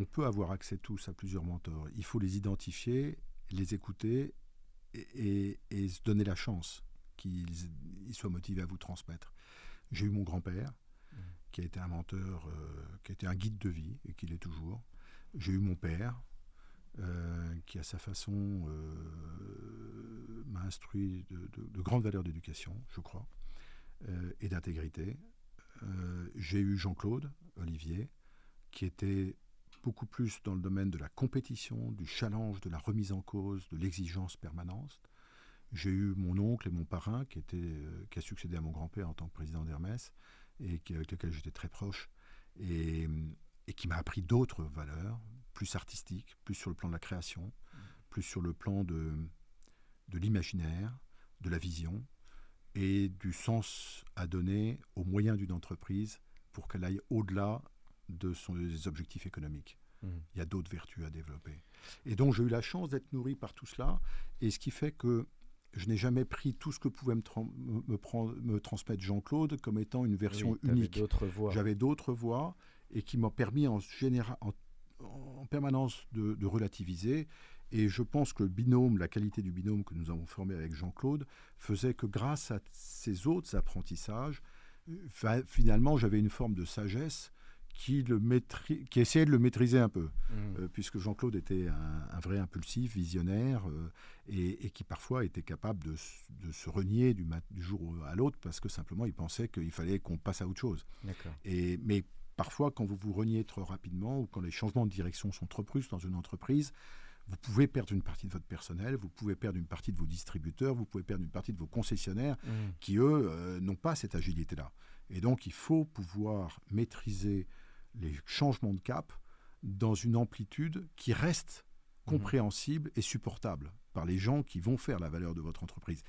[SPEAKER 3] on peut avoir accès tous à plusieurs mentors. Il faut les identifier les écouter et, se donner la chance qu'ils soient motivés à vous transmettre. J'ai eu mon grand-père, mmh. qui a été un menteur, euh, qui a été un guide de vie, et qui l'est toujours. J'ai eu mon père, euh, qui à sa façon euh, m'a instruit de, de, grandes valeurs d'éducation, je crois, et d'intégrité. J'ai eu Jean-Claude Olivier, qui était beaucoup plus dans le domaine de la compétition, du challenge, de la remise en cause, de l'exigence permanente. J'ai eu mon oncle et mon parrain qui, euh, a succédé à mon grand-père en tant que président d'Hermès et avec lequel j'étais très proche et, et qui m'a appris d'autres valeurs, plus artistiques, plus sur le plan de la création, plus sur le plan de, de l'imaginaire, de la vision et du sens à donner aux moyens d'une entreprise pour qu'elle aille au-delà de son, des objectifs économiques. Mmh. Il y a d'autres vertus à développer. Et donc j'ai eu la chance d'être nourri par tout cela, et ce qui fait que je n'ai jamais pris tout ce que pouvait me, me, me transmettre Jean-Claude comme étant une version unique. J'avais d'autres voix et qui m'ont permis en, en, en permanence de, de, relativiser. Et je pense que le binôme, la qualité du binôme que nous avons formé avec Jean-Claude, faisait que grâce à ces autres apprentissages, finalement, j'avais une forme de sagesse qui, le qui essayait de le maîtriser un peu, mmh. euh, puisque Jean-Claude était un, vrai impulsif, visionnaire, euh, et, qui parfois était capable de, se renier du, du, jour à l'autre, parce que simplement il pensait qu'il fallait qu'on passe à autre chose. Et, mais parfois, quand vous vous reniez trop rapidement, ou quand les changements de direction sont trop brusques dans une entreprise, vous pouvez perdre une partie de votre personnel, vous pouvez perdre une partie de vos distributeurs, vous pouvez perdre une partie de vos concessionnaires, mmh. qui, eux, euh, n'ont pas cette agilité-là. Et donc, il faut pouvoir maîtriser les changements de cap dans une amplitude qui reste compréhensible et supportable par les gens qui vont faire la valeur de votre entreprise.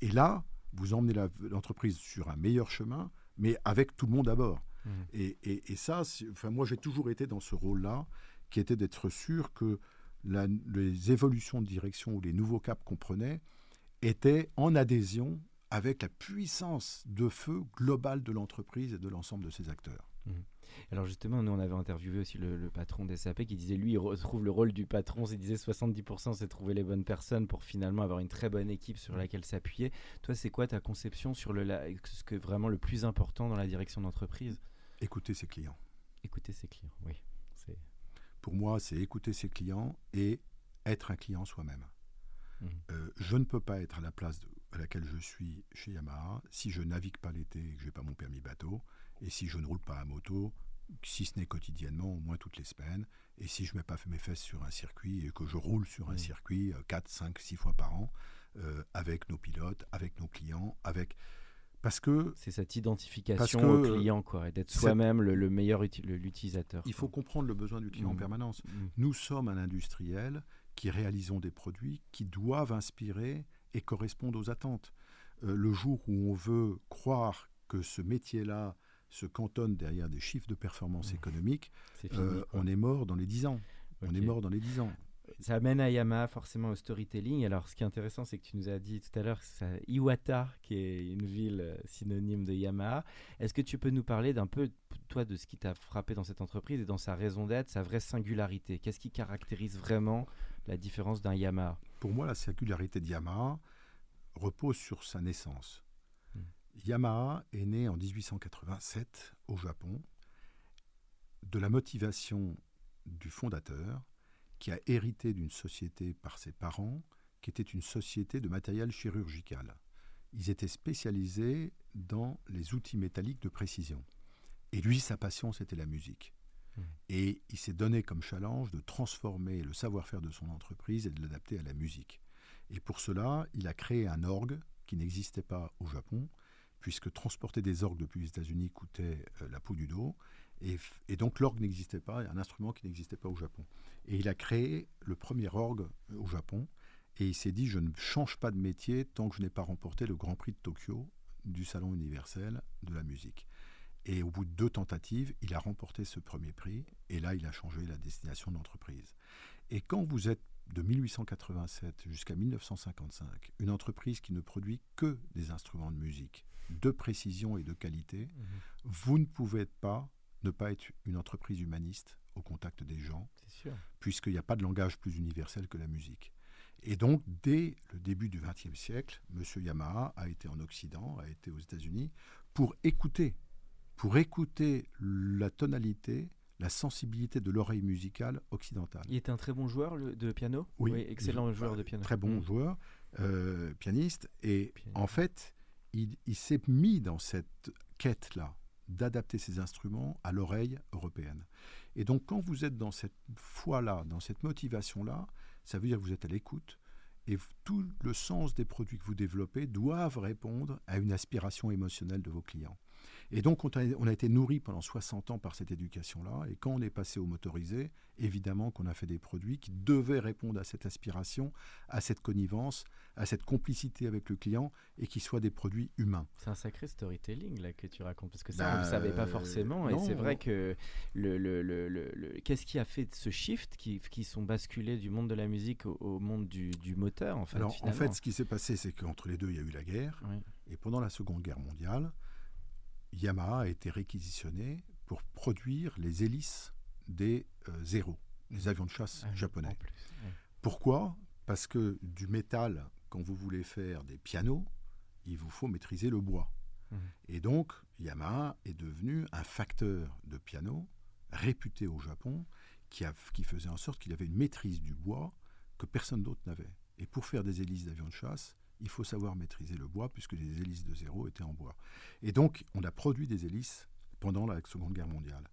[SPEAKER 3] Et là, vous emmenez l'entreprise sur un meilleur chemin, mais avec tout le monde à bord. Mmh. Et, ça, enfin, moi j'ai toujours été dans ce rôle-là, qui était d'être sûr que les évolutions de direction ou les nouveaux caps qu'on prenait étaient en adhésion avec la puissance de feu globale de l'entreprise et de l'ensemble de ses acteurs.
[SPEAKER 2] Mmh. Alors justement, nous on avait interviewé aussi le, patron des SAP qui disait lui il retrouve le rôle du patron, il disait 70% c'est trouver les bonnes personnes pour finalement avoir une très bonne équipe sur laquelle s'appuyer. Toi c'est quoi ta conception sur le, ce que vraiment le plus important dans la direction d'entreprise?
[SPEAKER 3] Écouter ses clients.
[SPEAKER 2] Écouter ses clients, oui.
[SPEAKER 3] Pour moi c'est écouter ses clients et être un client soi-même. Mmh. Euh, je ne peux pas être à la place à laquelle je suis chez Yamaha si je navigue pas l'été et que je n'ai pas mon permis bateau et si je ne roule pas à moto si ce n'est quotidiennement, au moins toutes les semaines. Et si je ne mets pas mes fesses sur un circuit et que je roule sur un mmh. circuit 4, 5, 6 fois par an, euh, avec nos pilotes, avec nos clients, avec... Parce que...
[SPEAKER 2] C'est cette identification au client, quoi, et d'être soi-même le, meilleur l'utilisateur.
[SPEAKER 3] Il faut comprendre le besoin du client en mmh. permanence. Mmh. Nous sommes un industriel qui réalisons des produits qui doivent inspirer et correspondre aux attentes. Euh, le jour où on veut croire que ce métier-là se cantonne derrière des chiffres de performance économique, euh, on est mort dans les 10 ans. On est mort dans les 10 ans.
[SPEAKER 2] Ça amène à Yamaha forcément au storytelling. Alors, ce qui est intéressant, c'est que tu nous as dit tout à l'heure que c'est Iwata, qui est une ville euh, synonyme de Yamaha. Est-ce que tu peux nous parler d'un peu, toi, de ce qui t'a frappé dans cette entreprise et dans sa raison d'être, sa vraie singularité? Qu'est-ce qui caractérise vraiment la différence d'un Yamaha?
[SPEAKER 3] Pour moi, la singularité de Yamaha repose sur sa naissance. Yamaha est né en 1887 au Japon de la motivation du fondateur qui a hérité d'une société par ses parents qui était une société de matériel chirurgical. Ils étaient spécialisés dans les outils métalliques de précision. Et lui, sa passion, c'était la musique. Mmh. Et il s'est donné comme challenge de transformer le savoir-faire de son entreprise et de l'adapter à la musique. Et pour cela, il a créé un orgue qui n'existait pas au Japon, puisque transporter des orgues depuis les États-Unis coûtait euh, la peau du dos. Et, donc l'orgue n'existait pas, un instrument qui n'existait pas au Japon. Et il a créé le premier orgue euh, au Japon, et il s'est dit, je ne change pas de métier tant que je n'ai pas remporté le Grand Prix de Tokyo du Salon universel de la musique. Et au bout de deux tentatives, il a remporté ce premier prix, et là, il a changé la destination de l'entreprise. Et quand vous êtes de 1887 jusqu'à 1955, une entreprise qui ne produit que des instruments de musique, de précision et de qualité, mhm. vous ne pouvez pas ne pas être une entreprise humaniste au contact des gens, puisqu'il n'y a pas de langage plus universel que la musique. Et donc, dès le début du XXe siècle, M. Yamaha a été en Occident, a été aux États-Unis, pour écouter, pour écouter la tonalité, la sensibilité de l'oreille musicale occidentale.
[SPEAKER 2] Il était un très bon joueur de piano?
[SPEAKER 3] Oui,
[SPEAKER 2] excellent joueur de piano.
[SPEAKER 3] Très bon mm. joueur, euh, pianiste. Et en fait, il, s'est mis dans cette quête-là d'adapter ses instruments à l'oreille européenne. Et donc quand vous êtes dans cette foi-là, dans cette motivation-là, ça veut dire que vous êtes à l'écoute et tout le sens des produits que vous développez doivent répondre à une aspiration émotionnelle de vos clients. Et donc, on a, été nourri pendant 60 ans par cette éducation-là. Et quand on est passé au motorisé, évidemment qu'on a fait des produits qui devaient répondre à cette aspiration, à cette connivence, à cette complicité avec le client et qui soient des produits humains.
[SPEAKER 2] C'est un sacré storytelling là que tu racontes parce que ça on ne le savait pas bah, forcément et c'est vrai que le, le, le, qu'est-ce qui a fait ce shift qui, qui sont basculés du monde de la musique au, monde du, du, moteur en fait.
[SPEAKER 3] Alors en fait ce qui s'est passé c'est qu'entre les deux il y a eu la guerre et pendant la Seconde Guerre mondiale Yamaha a été réquisitionné pour produire les hélices des euh, Zéro, les avions de chasse ah japonais. Pourquoi? Parce que du métal, quand vous voulez faire des pianos, il vous faut maîtriser le bois. Mmh. Et donc, Yamaha est devenu un facteur de piano réputé au Japon qui, qui faisait en sorte qu'il avait une maîtrise du bois que personne d'autre n'avait. Et pour faire des hélices d'avions de chasse, il faut savoir maîtriser le bois puisque les hélices de zéro étaient en bois. Et donc, on a produit des hélices pendant la Seconde Guerre mondiale.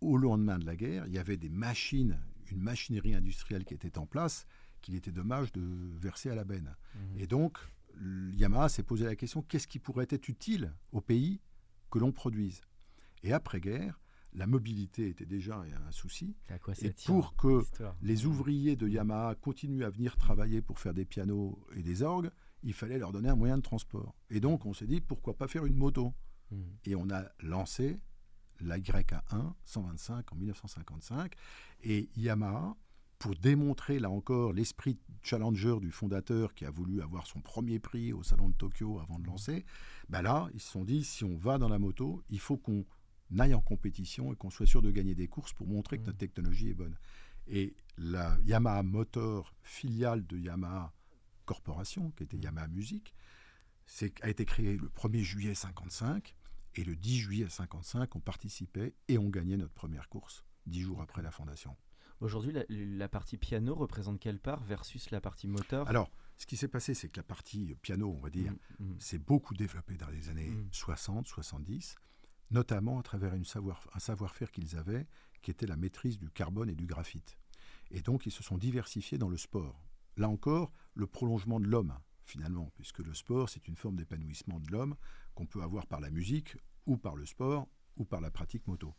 [SPEAKER 3] Au lendemain de la guerre, il y avait des machines, une machinerie industrielle qui était en place, qu'il était dommage de verser à la benne. Mmh. Et donc, Yamaha s'est posé la question qu'est-ce qui pourrait être utile au pays que l'on produise? Et après-guerre, la mobilité était déjà un souci.
[SPEAKER 2] Quoi
[SPEAKER 3] Et pour que les ouvriers de Yamaha continuent à venir travailler pour faire des pianos et des orgues, il fallait leur donner un moyen de transport. Et donc on s'est dit pourquoi pas faire une moto
[SPEAKER 2] Mhm.
[SPEAKER 3] Et on a lancé la YA1 125 en 1955 et Yamaha pour démontrer là encore l'esprit challenger du fondateur qui a voulu avoir son premier prix au salon de Tokyo avant de lancer, ben là ils se sont dit si on va dans la moto, il faut qu'on aille en compétition et qu'on soit sûr de gagner des courses pour montrer que notre technologie est bonne. Et la Yamaha Motor, filiale de Yamaha Corporation, qui était Yamaha Music, a été créée le 1er juillet 55 et le 10 juillet 55, on participait et on gagnait notre première course, dix jours après la fondation.
[SPEAKER 2] Aujourd'hui, la, la partie piano représente quelle part versus la partie moteur?
[SPEAKER 3] Alors, ce qui s'est passé, c'est que la partie piano, on va dire,
[SPEAKER 2] Mhm, mhm.
[SPEAKER 3] s'est beaucoup développée dans les années
[SPEAKER 2] Mm.
[SPEAKER 3] 60, 70, notamment à travers une savoir, un savoir-faire qu'ils avaient, qui était la maîtrise du carbone et du graphite. Et donc, ils se sont diversifiés dans le sport. Là encore, le prolongement de l'homme, finalement, puisque le sport, c'est une forme d'épanouissement de l'homme qu'on peut avoir par la musique, ou par le sport, ou par la pratique moto.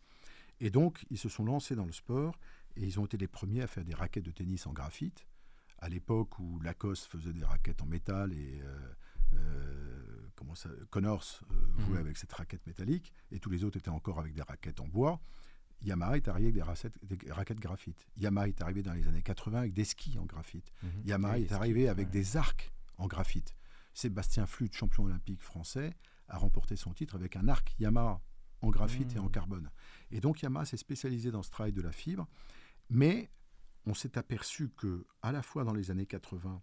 [SPEAKER 3] Et donc, ils se sont lancés dans le sport, et ils ont été les premiers à faire des raquettes de tennis en graphite, à l'époque où Lacoste faisait des raquettes en métal et euh, euh, comment ça, Connors euh, jouait
[SPEAKER 2] Mhm.
[SPEAKER 3] avec cette raquette métallique et tous les autres étaient encore avec des raquettes en bois. Yamaha est arrivé avec des, raquettes, des raquettes graphite. Yamaha est arrivé dans les années 80 avec des skis en graphite.
[SPEAKER 2] Mhm.
[SPEAKER 3] Yamaha est arrivé
[SPEAKER 2] skis,
[SPEAKER 3] avec
[SPEAKER 2] ouais.
[SPEAKER 3] des arcs en graphite. Sébastien Flute, champion olympique français, a remporté son titre avec un arc Yamaha en graphite et en
[SPEAKER 2] Mhm.
[SPEAKER 3] carbone. Et donc Yamaha s'est spécialisé dans ce travail de la fibre, mais on s'est aperçu que à la fois dans les années 80,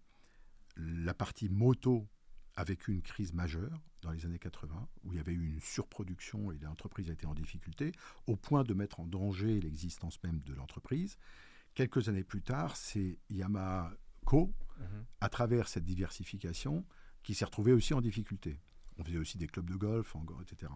[SPEAKER 3] la partie moto a vécu une crise majeure dans les années 80, où il y avait eu une surproduction et l'entreprise a été en difficulté, au point de mettre en danger l'existence même de l'entreprise. Quelques années plus tard, c'est Yamaha Co,
[SPEAKER 2] Mhm.
[SPEAKER 3] à travers cette diversification, qui s'est retrouvé aussi en difficulté. On faisait aussi des clubs de golf, en- etc.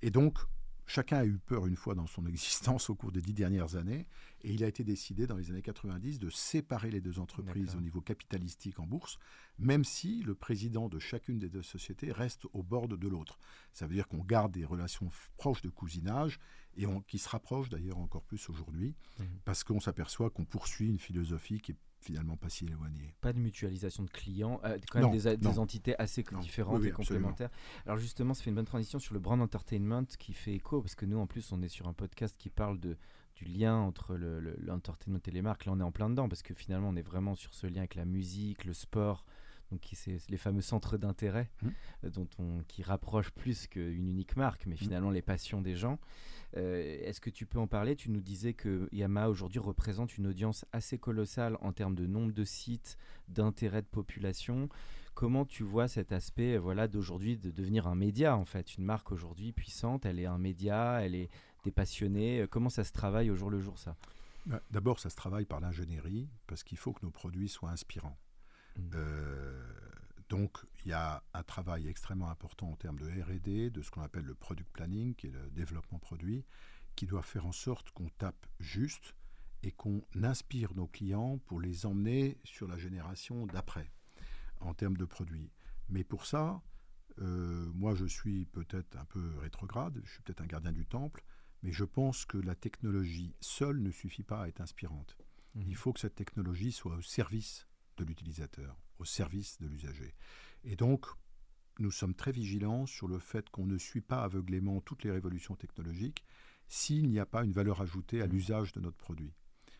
[SPEAKER 3] Et donc, chacun a eu peur une fois dans son existence au cours des dix dernières années, et il a été décidé dans les années 90 de séparer les deux entreprises au niveau capitalistique en bourse, même si le président de chacune des deux sociétés reste au bord de l'autre. Ça veut dire qu'on garde des relations proches de cousinage, et on- qui se rapprochent d'ailleurs encore plus aujourd'hui,
[SPEAKER 2] Mhm.
[SPEAKER 3] parce qu'on s'aperçoit qu'on poursuit une philosophie qui est finalement pas si éloignée.
[SPEAKER 2] Pas de mutualisation de clients, euh, quand même
[SPEAKER 3] Non,
[SPEAKER 2] des, des
[SPEAKER 3] non.
[SPEAKER 2] entités assez
[SPEAKER 3] Non.
[SPEAKER 2] différentes
[SPEAKER 3] Oui, oui,
[SPEAKER 2] et complémentaires. Alors justement, ça fait une bonne transition sur le brand entertainment qui fait écho, parce que nous, en plus, on est sur un podcast qui parle de, du lien entre le- le- l'entertainment et les marques. Là, on est en plein dedans, parce que finalement, on est vraiment sur ce lien avec la musique, le sport, donc qui c'est les fameux centres d'intérêt
[SPEAKER 3] Mhm.
[SPEAKER 2] euh, dont on qui rapprochent plus qu'une unique marque, mais finalement les passions des gens. Euh, Est-ce que tu peux en parler? Tu nous disais que Yamaha aujourd'hui représente une audience assez colossale en termes de nombre de sites, d'intérêt de population. Comment tu vois cet aspect euh, voilà, d'aujourd'hui de devenir un média en fait? Une marque aujourd'hui puissante, elle est un média, elle est des passionnés. Comment ça se travaille au jour le jour ça?
[SPEAKER 3] Bah, D'abord, ça se travaille par l'ingénierie, parce qu'il faut que nos produits soient inspirants.
[SPEAKER 2] Mm.
[SPEAKER 3] Euh, donc, il y a un travail extrêmement important en termes de RD, de ce qu'on appelle le product planning, qui est le développement produit, qui doit faire en sorte qu'on tape juste et qu'on inspire nos clients pour les emmener sur la génération d'après, en termes de produits. Mais pour ça, euh, moi, je suis peut-être un peu rétrograde, je suis peut-être un gardien du temple, mais je pense que la technologie seule ne suffit pas à être inspirante.
[SPEAKER 2] Mhm.
[SPEAKER 3] Il faut que cette technologie soit au service de l'utilisateur, au service de l'usager. Et donc, nous sommes très vigilants sur le fait qu'on ne suit pas aveuglément toutes les révolutions technologiques s'il n'y a pas une valeur ajoutée à
[SPEAKER 2] Mhm.
[SPEAKER 3] l'usage de notre produit.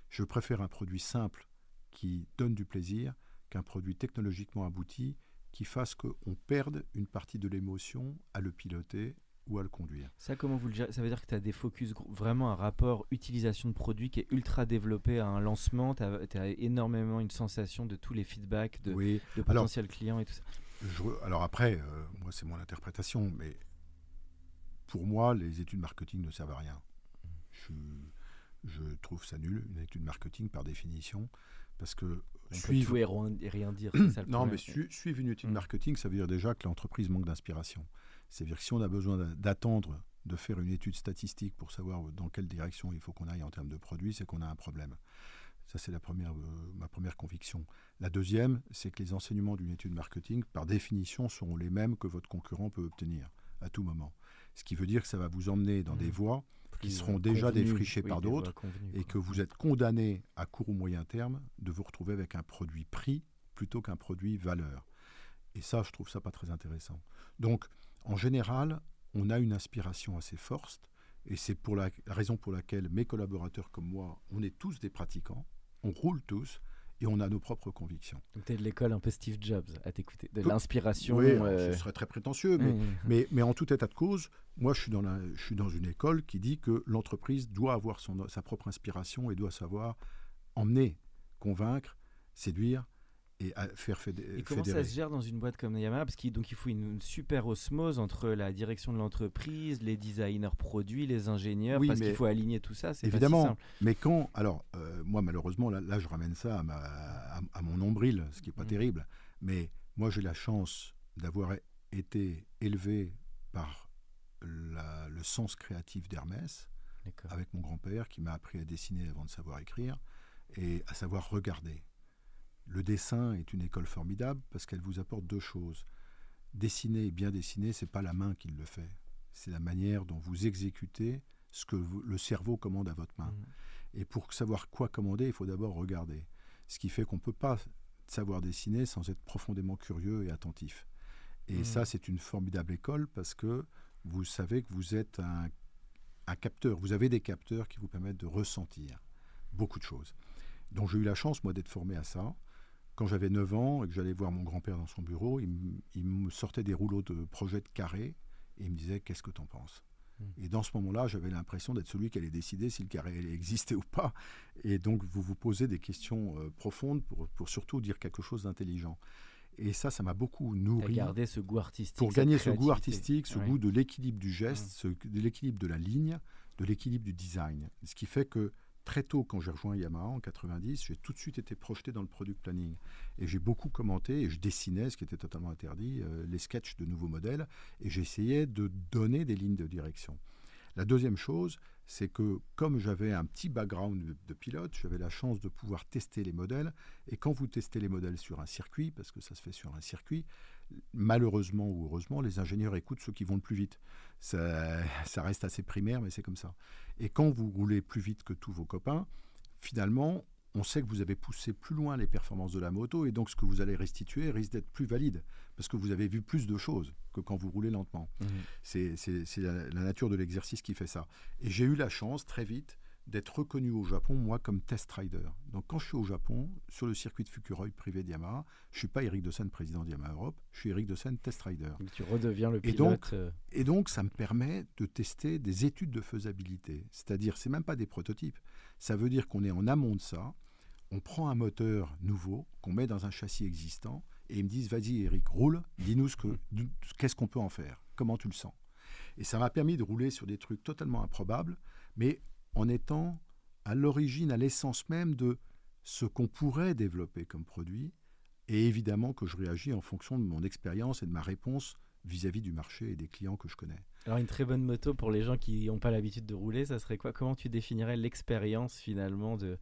[SPEAKER 3] Je préfère un produit simple qui donne du plaisir qu'un produit technologiquement abouti qui fasse qu'on perde une partie de l'émotion à le piloter ou à le conduire.
[SPEAKER 2] Ça, comment vous le gérez? Ça veut dire que tu as des focus, vraiment un rapport utilisation de produit qui est ultra développé à un lancement. Tu as, énormément une sensation de tous les feedbacks de,
[SPEAKER 3] Oui,
[SPEAKER 2] de
[SPEAKER 3] Alors-
[SPEAKER 2] potentiels clients et tout ça.
[SPEAKER 3] Je- alors après, euh, moi c'est mon interprétation, mais pour moi, les études marketing ne servent à rien. Je, je trouve ça nul, une étude marketing par définition, parce que
[SPEAKER 2] On
[SPEAKER 3] suivre,
[SPEAKER 2] et rien, dire. c'est ça le
[SPEAKER 3] non,
[SPEAKER 2] problème.
[SPEAKER 3] mais su- suivre une étude
[SPEAKER 2] Mm.
[SPEAKER 3] marketing, ça veut dire déjà que l'entreprise manque d'inspiration. C'est-à-dire que si on a besoin d'a- d'attendre de faire une étude statistique pour savoir dans quelle direction il faut qu'on aille en termes de produits, c'est qu'on a un problème. Ça, c'est la première, euh, ma première conviction. La deuxième, c'est que les enseignements d'une étude marketing, par définition, seront les mêmes que votre concurrent peut obtenir à tout moment. Ce qui veut dire que ça va vous emmener dans des voies
[SPEAKER 2] plus
[SPEAKER 3] qui seront déjà
[SPEAKER 2] convenues,
[SPEAKER 3] défrichées
[SPEAKER 2] oui,
[SPEAKER 3] par
[SPEAKER 2] voies
[SPEAKER 3] d'autres, et que vous êtes condamné à court ou moyen terme de vous retrouver avec un produit prix plutôt qu'un produit valeur. Et ça, je trouve ça pas très intéressant. Donc, en général, on a une inspiration assez forte, et c'est pour la raison pour laquelle mes collaborateurs comme moi, on est tous des pratiquants, on roule tous, et on a nos propres convictions.
[SPEAKER 2] Donc t'es de l'école un peu Steve Jobs à t'écouter, de l'inspiration.
[SPEAKER 3] oui,
[SPEAKER 2] euh,
[SPEAKER 3] ce serait très prétentieux, mais,
[SPEAKER 2] mmh.
[SPEAKER 3] mais, mais en tout état de cause, moi, je suis dans, la- je suis dans une école qui dit que l'entreprise doit avoir son, sa propre inspiration et doit savoir emmener, convaincre, séduire et à- faire fédé-
[SPEAKER 2] Et comment
[SPEAKER 3] fédérer.
[SPEAKER 2] ça se gère dans une boîte comme Yamaha Parce qu'il il faut une, une super osmose entre la direction de l'entreprise, les designers produits, les ingénieurs,
[SPEAKER 3] Oui,
[SPEAKER 2] parce qu'il faut aligner tout ça. C'est
[SPEAKER 3] Évidemment,
[SPEAKER 2] Pas si simple.
[SPEAKER 3] mais quand, alors, euh, moi malheureusement, là, là, je ramène ça à, ma- à, à mon nombril, ce qui n'est pas
[SPEAKER 2] Mhm.
[SPEAKER 3] terrible, mais moi j'ai la chance d'avoir été élevé par la- le sens créatif d'Hermès, avec mon grand-père qui m'a appris à dessiner avant de savoir écrire et à savoir regarder. Le dessin est une école formidable parce qu'elle vous apporte deux choses. Dessiner et bien dessiner, c'est pas la main qui le fait, c'est la manière dont vous exécutez ce que vous- le cerveau commande à votre main.
[SPEAKER 2] Mhm.
[SPEAKER 3] Et pour savoir quoi commander, il faut d'abord regarder. Ce qui fait qu'on ne peut pas savoir dessiner sans être profondément curieux et attentif. Et
[SPEAKER 2] Mhm.
[SPEAKER 3] ça, c'est une formidable école parce que vous savez que vous êtes un, un capteur. Vous avez des capteurs qui vous permettent de ressentir beaucoup de choses. Donc j'ai eu la chance, moi, d'être formé à ça. Quand j'avais 9 ans et que j'allais voir mon grand-père dans son bureau, il, me sortait des rouleaux de projets de carré et il me disait Qu'est-ce que tu en penses?
[SPEAKER 2] Mm.
[SPEAKER 3] Et dans ce moment-là, j'avais l'impression d'être celui qui allait décider si le carré allait exister ou pas. Et donc, vous vous posez des questions euh, profondes pour, pour surtout dire quelque chose d'intelligent. Et ça, ça m'a beaucoup nourri
[SPEAKER 2] gardé ce goût artistique.
[SPEAKER 3] pour gagner ce goût artistique, ce
[SPEAKER 2] Ouais.
[SPEAKER 3] goût de l'équilibre du geste, ce- de l'équilibre de la ligne, de l'équilibre du design. Ce qui fait que très tôt, quand j'ai rejoint Yamaha en 90, j'ai tout de suite été projeté dans le product planning. Et j'ai beaucoup commenté et je dessinais, ce qui était totalement interdit, euh, les sketchs de nouveaux modèles et j'essayais de donner des lignes de direction. La deuxième chose, c'est que comme j'avais un petit background de, de pilote, j'avais la chance de pouvoir tester les modèles. Et quand vous testez les modèles sur un circuit, parce que ça se fait sur un circuit, malheureusement ou heureusement, les ingénieurs écoutent ceux qui vont le plus vite. Ça, ça reste assez primaire, mais c'est comme ça. Et quand vous roulez plus vite que tous vos copains, finalement, on sait que vous avez poussé plus loin les performances de la moto et donc ce que vous allez restituer risque d'être plus valide parce que vous avez vu plus de choses que quand vous roulez lentement.
[SPEAKER 2] Mhm.
[SPEAKER 3] C'est c'est- c'est la, la nature de l'exercice qui fait ça. Et j'ai eu la chance très vite d'être reconnu au Japon, moi, comme test rider. Donc quand je suis au Japon, sur le circuit de Fukuroy privé de Yamaha, je suis pas Eric Seine, président de Yamaha Europe, je suis Eric Seine, test rider.
[SPEAKER 2] Donc tu redeviens le
[SPEAKER 3] Et
[SPEAKER 2] pilote.
[SPEAKER 3] donc,
[SPEAKER 2] euh,
[SPEAKER 3] Et donc, ça me permet de tester des études de faisabilité. C'est-à-dire, c'est même pas des prototypes. Ça veut dire qu'on est en amont de ça. On prend un moteur nouveau qu'on met dans un châssis existant et ils me disent vas-y Eric, roule, dis-nous ce que, d- qu'est-ce qu'on peut en faire, comment tu le sens? Et ça m'a permis de rouler sur des trucs totalement improbables, mais en étant à l'origine, à l'essence même de ce qu'on pourrait développer comme produit. Et évidemment que je réagis en fonction de mon expérience et de ma réponse vis-à-vis du marché et des clients que je connais.
[SPEAKER 2] Alors une très bonne moto pour les gens qui n'ont pas l'habitude de rouler, ça serait quoi? Comment tu définirais l'expérience finalement de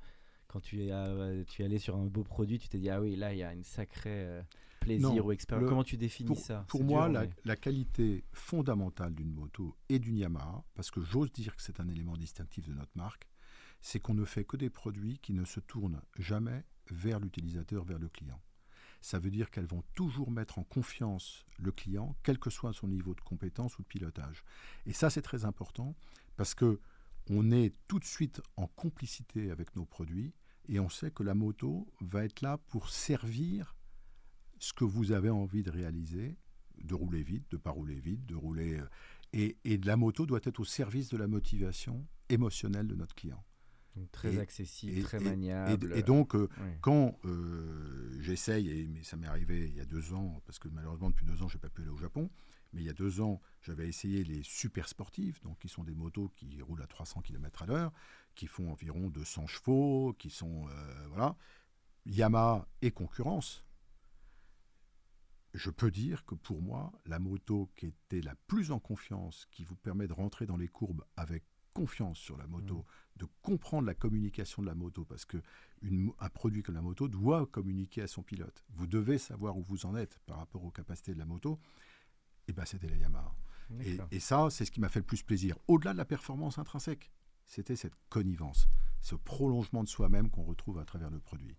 [SPEAKER 2] quand tu es, tu es allé sur un beau produit, tu t'es dit ah oui là il y a une sacrée euh, plaisir
[SPEAKER 3] Non,
[SPEAKER 2] ou expérience. Comment tu définis
[SPEAKER 3] Pour,
[SPEAKER 2] ça
[SPEAKER 3] pour moi,
[SPEAKER 2] dur,
[SPEAKER 3] la,
[SPEAKER 2] mais-
[SPEAKER 3] la qualité fondamentale d'une moto et d'une Yamaha, parce que j'ose dire que c'est un élément distinctif de notre marque, c'est qu'on ne fait que des produits qui ne se tournent jamais vers l'utilisateur, vers le client. Ça veut dire qu'elles vont toujours mettre en confiance le client, quel que soit son niveau de compétence ou de pilotage. Et ça, c'est très important parce que on est tout de suite en complicité avec nos produits et on sait que la moto va être là pour servir ce que vous avez envie de réaliser, de rouler vite, de pas rouler vite, de rouler. euh, Et, et la moto doit être au service de la motivation émotionnelle de notre client.
[SPEAKER 2] Donc, très
[SPEAKER 3] et-
[SPEAKER 2] accessible,
[SPEAKER 3] et-
[SPEAKER 2] très maniable.
[SPEAKER 3] Et, donc, euh, quand euh, j'essaye, et mais ça m'est arrivé il y a deux ans, parce que malheureusement depuis deux ans, je n'ai pas pu aller au Japon, mais il y a deux ans, j'avais essayé les super sportifs, donc qui sont des motos qui roulent à 300 km à l'heure, qui font environ 200 chevaux, qui sont. euh, voilà. Yamaha et concurrence. Je peux dire que pour moi, la moto qui était la plus en confiance, qui vous permet de rentrer dans les courbes avec confiance sur la moto,
[SPEAKER 2] Mm.
[SPEAKER 3] de comprendre la communication de la moto, parce que une un produit comme la moto doit communiquer à son pilote. Vous devez savoir où vous en êtes par rapport aux capacités de la moto. Et ben c'était la Yamaha. Et, et ça, c'est ce qui m'a fait le plus plaisir. Au-delà de la performance intrinsèque, c'était cette connivence, ce prolongement de soi-même qu'on retrouve à travers le produit.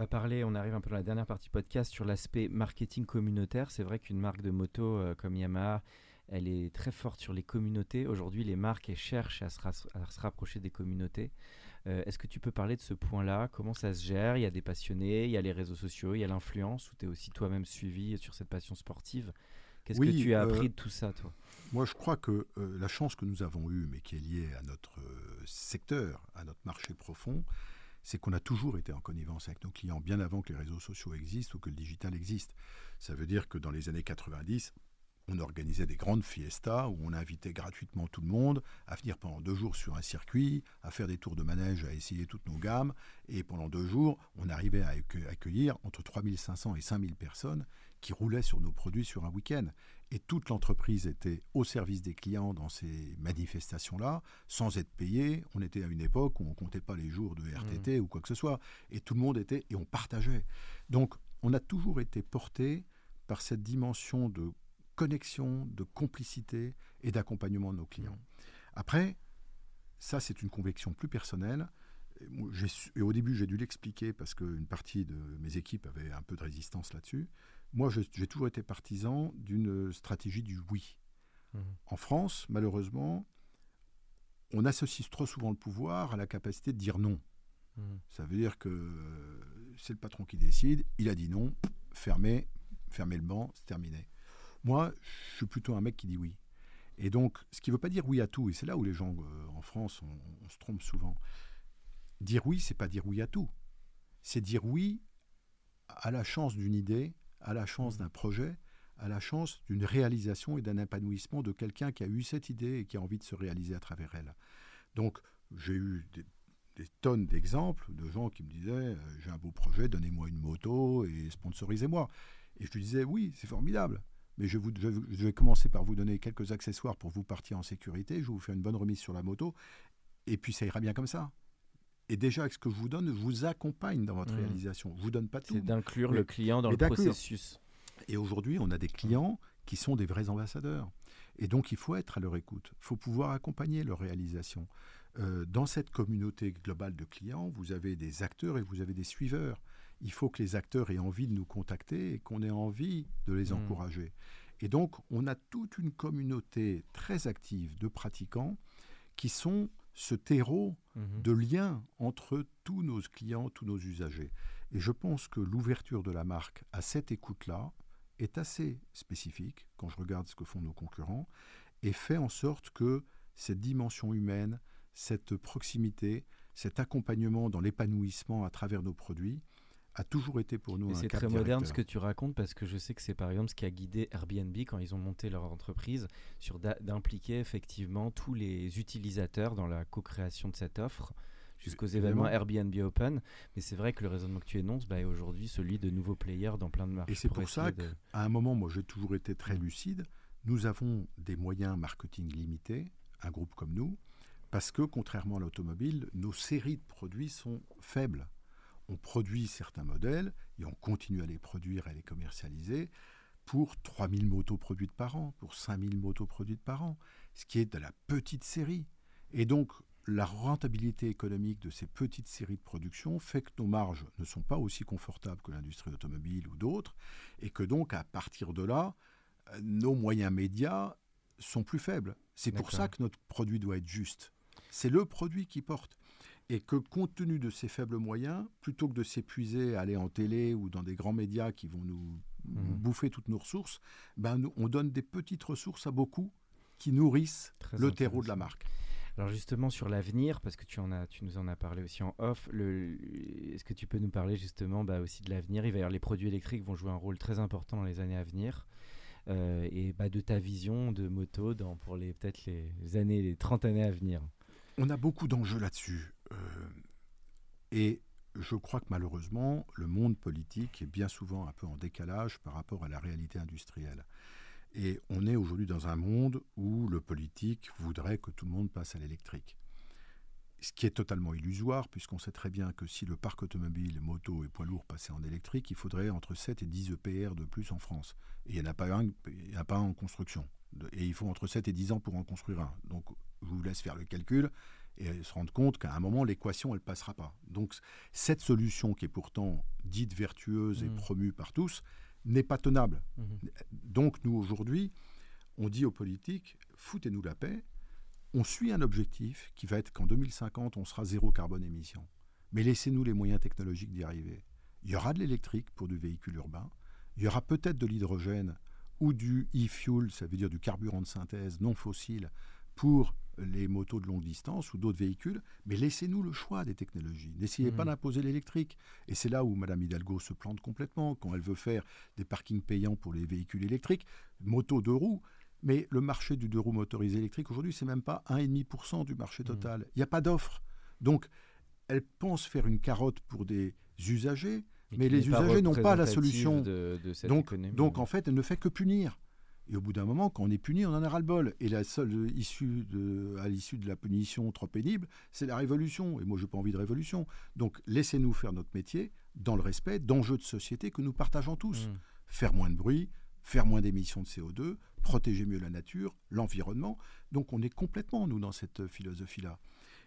[SPEAKER 2] On va parler, on arrive un peu dans la dernière partie podcast sur l'aspect marketing communautaire. C'est vrai qu'une marque de moto euh, comme Yamaha, elle est très forte sur les communautés. Aujourd'hui, les marques elles cherchent à se, ras- à se rapprocher des communautés. Euh, Est-ce que tu peux parler de ce point-là? Comment ça se gère? Il y a des passionnés, il y a les réseaux sociaux, il y a l'influence, où tu es aussi toi-même suivi sur cette passion sportive? Qu'est-ce
[SPEAKER 3] Oui,
[SPEAKER 2] que tu as
[SPEAKER 3] euh,
[SPEAKER 2] appris de tout ça, toi?
[SPEAKER 3] Moi, je crois que euh, la chance que nous avons eue, mais qui est liée à notre euh, secteur, à notre marché profond, c'est qu'on a toujours été en connivence avec nos clients, bien avant que les réseaux sociaux existent ou que le digital existe. Ça veut dire que dans les années 90, on organisait des grandes fiestas où on invitait gratuitement tout le monde à venir pendant deux jours sur un circuit, à faire des tours de manège, à essayer toutes nos gammes. Et pendant deux jours, on arrivait à accue- accueillir entre 3500 et 5000 personnes qui roulaient sur nos produits sur un week-end. Et toute l'entreprise était au service des clients dans ces manifestations-là, sans être payé. On était à une époque où on comptait pas les jours de RTT ou quoi que ce soit. Et tout le monde était, et on partageait. Donc, on a toujours été porté par cette dimension de connexion, de complicité et d'accompagnement de nos clients. Après, ça, c'est une conviction plus personnelle. Et au début, j'ai dû l'expliquer parce qu'une partie de mes équipes avait un peu de résistance là-dessus. Moi, j'ai toujours été partisan d'une stratégie du oui.
[SPEAKER 2] Mhm.
[SPEAKER 3] En France, malheureusement, on associe trop souvent le pouvoir à la capacité de dire non.
[SPEAKER 2] Mhm.
[SPEAKER 3] Ça veut dire que euh, c'est le patron qui décide, il a dit non, fermez, fermez le banc, c'est terminé. Moi, je suis plutôt un mec qui dit oui. Et donc, ce qui ne veut pas dire oui à tout, et c'est là où les gens euh, en France, on, on se trompe souvent. Dire oui, c'est pas dire oui à tout. C'est dire oui à la chance d'une idée, à la chance d'un projet, à la chance d'une réalisation et d'un épanouissement de quelqu'un qui a eu cette idée et qui a envie de se réaliser à travers elle. Donc, j'ai eu des, tonnes d'exemples de gens qui me disaient euh, J'ai un beau projet, donnez-moi une moto et sponsorisez-moi. Et je lui disais Oui, c'est formidable. Mais je, je vais commencer par vous donner quelques accessoires pour vous partir en sécurité. Je vais vous faire une bonne remise sur la moto. Et puis ça ira bien comme ça. Et déjà, avec ce que je vous donne, vous accompagne dans votre
[SPEAKER 2] Mhm.
[SPEAKER 3] réalisation. Je vous donne pas tout.
[SPEAKER 2] C'est d'inclure le client dans le processus.
[SPEAKER 3] Et aujourd'hui, on a des clients qui sont des vrais ambassadeurs. Et donc, il faut être à leur écoute. Il faut pouvoir accompagner leur réalisation. Euh, dans cette communauté globale de clients, vous avez des acteurs et vous avez des suiveurs. Il faut que les acteurs aient envie de nous contacter et qu'on ait envie de les
[SPEAKER 2] Mm.
[SPEAKER 3] encourager. Et donc, on a toute une communauté très active de pratiquants qui sont ce terreau
[SPEAKER 2] Mhm.
[SPEAKER 3] de lien entre tous nos clients, tous nos usagers. Et je pense que l'ouverture de la marque à cette écoute-là est assez spécifique quand je regarde ce que font nos concurrents et fait en sorte que cette dimension humaine, cette proximité, cet accompagnement dans l'épanouissement à travers nos produits a toujours été pour nous
[SPEAKER 2] Et
[SPEAKER 3] un
[SPEAKER 2] c'est très moderne ce que tu racontes parce que je sais que c'est par exemple ce qui a guidé Airbnb quand ils ont monté leur entreprise sur d'impliquer effectivement tous les utilisateurs dans la co-création de cette offre jusqu'aux événements. Airbnb Open. Mais c'est vrai que le raisonnement que tu énonces bah, est aujourd'hui celui de nouveaux players dans plein de marques.
[SPEAKER 3] Et c'est pour ça qu'à un moment, moi j'ai toujours été très lucide, nous avons des moyens marketing limités, un groupe comme nous, parce que contrairement à l'automobile, nos séries de produits sont faibles. On produit certains modèles et on continue à les produire et à les commercialiser pour 3000 motos produites par an, pour 5000 motos produites par an, ce qui est de la petite série. Et donc, la rentabilité économique de ces petites séries de production fait que nos marges ne sont pas aussi confortables que l'industrie automobile ou d'autres, et que donc, à partir de là, nos moyens médias sont plus faibles. C'est pour ça que notre produit doit être juste. C'est le produit qui porte. Et que compte tenu de ces faibles moyens, plutôt que de s'épuiser à aller en télé ou dans des grands médias qui vont nous
[SPEAKER 2] Mhm.
[SPEAKER 3] bouffer toutes nos ressources, ben nous- on donne des petites ressources à beaucoup qui nourrissent
[SPEAKER 2] Très
[SPEAKER 3] le terreau de la marque.
[SPEAKER 2] Alors justement sur l'avenir, parce que tu, en as, tu nous en as parlé aussi en off, est-ce que tu peux nous parler justement bah, aussi de l'avenir? Il va y avoir les produits électriques vont jouer un rôle très important dans les années à venir. Euh, et bah, de ta vision de moto dans, pour les peut-être les années, les 30 années à venir.
[SPEAKER 3] On a beaucoup d'enjeux là-dessus. Euh, et je crois que malheureusement, le monde politique est bien souvent un peu en décalage par rapport à la réalité industrielle. Et on est aujourd'hui dans un monde où le politique voudrait que tout le monde passe à l'électrique. Ce qui est totalement illusoire, puisqu'on sait très bien que si le parc automobile, moto et poids lourds passaient en électrique, il faudrait entre 7 et 10 EPR de plus en France. Et il n'y en en a pas un en construction. Et il faut entre 7 et 10 ans pour en construire un. Donc, je vous laisse faire le calcul et se rendre compte qu'à un moment, l'équation, elle ne passera pas. Donc, cette solution qui est pourtant dite vertueuse et
[SPEAKER 2] Mm.
[SPEAKER 3] promue par tous n'est pas tenable.
[SPEAKER 2] Mhm.
[SPEAKER 3] Donc, nous, aujourd'hui, on dit aux politiques, foutez-nous la paix, on suit un objectif qui va être qu'en 2050, on sera zéro carbone émission. Mais laissez-nous les moyens technologiques d'y arriver. Il y aura de l'électrique pour du véhicule urbain, il y aura peut-être de l'hydrogène ou du e-fuel, ça veut dire du carburant de synthèse non fossile, pour les motos de longue distance ou d'autres véhicules, mais laissez-nous le choix des technologies. N'essayez pas
[SPEAKER 2] Mhm.
[SPEAKER 3] d'imposer l'électrique. Et c'est là où Mme Hidalgo se plante complètement, quand elle veut faire des parkings payants pour les véhicules électriques, moto deux roues. Mais le marché du deux roues motorisé électrique, aujourd'hui, c'est même pas 1,5% du marché total. Il n'y a pas d'offre. Donc, elle pense faire une carotte pour des usagers, mais les usagers n'ont pas la solution.
[SPEAKER 2] de, de cette
[SPEAKER 3] Donc,
[SPEAKER 2] économie.
[SPEAKER 3] donc en fait, elle ne fait que punir. Et au bout d'un moment, quand on est puni, on en a ras-le-bol. Et la seule issue de, à l'issue de la punition trop pénible, c'est la révolution. Et moi, je n'ai pas envie de révolution. Donc, laissez-nous faire notre métier dans le respect d'enjeux de société que nous partageons tous.
[SPEAKER 2] Mhm.
[SPEAKER 3] Faire moins de bruit, faire moins d'émissions de CO2, protéger mieux la nature, l'environnement. Donc, on est complètement, nous, dans cette philosophie-là.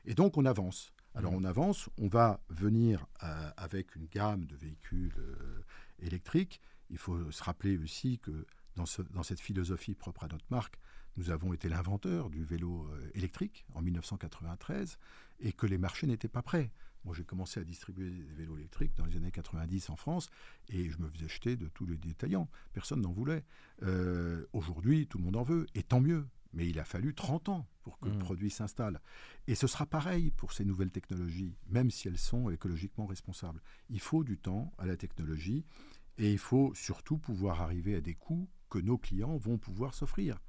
[SPEAKER 3] Et donc, on avance. Alors,
[SPEAKER 2] Mhm.
[SPEAKER 3] on avance, on va venir euh, avec une gamme de véhicules euh, électriques. Il faut se rappeler aussi que dans, ce- dans cette philosophie propre à notre marque, nous avons été l'inventeur du vélo euh, électrique en 1993 et que les marchés n'étaient pas prêts. Moi, j'ai commencé à distribuer des vélos électriques dans les années 90 en France et je me faisais acheter de tous les détaillants. Personne n'en voulait. Euh, Aujourd'hui, tout le monde en veut et tant mieux. Mais il a fallu 30 ans pour que le
[SPEAKER 2] Mhm.
[SPEAKER 3] produit s'installe. Et ce sera pareil pour ces nouvelles technologies, même si elles sont écologiquement responsables. Il faut du temps à la technologie et il faut surtout pouvoir arriver à des coûts que nos clients vont pouvoir s'offrir.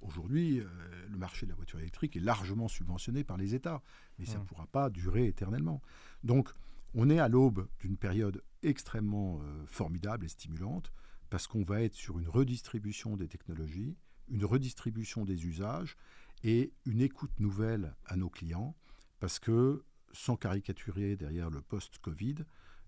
[SPEAKER 3] Aujourd'hui, euh, le marché de la voiture électrique est largement subventionné par les États, mais ça ne
[SPEAKER 2] Mm.
[SPEAKER 3] pourra pas durer éternellement. Donc, on est à l'aube d'une période extrêmement euh, formidable et stimulante, parce qu'on va être sur une redistribution des technologies, une redistribution des usages et une écoute nouvelle à nos clients, parce que, sans caricaturer derrière le post-Covid,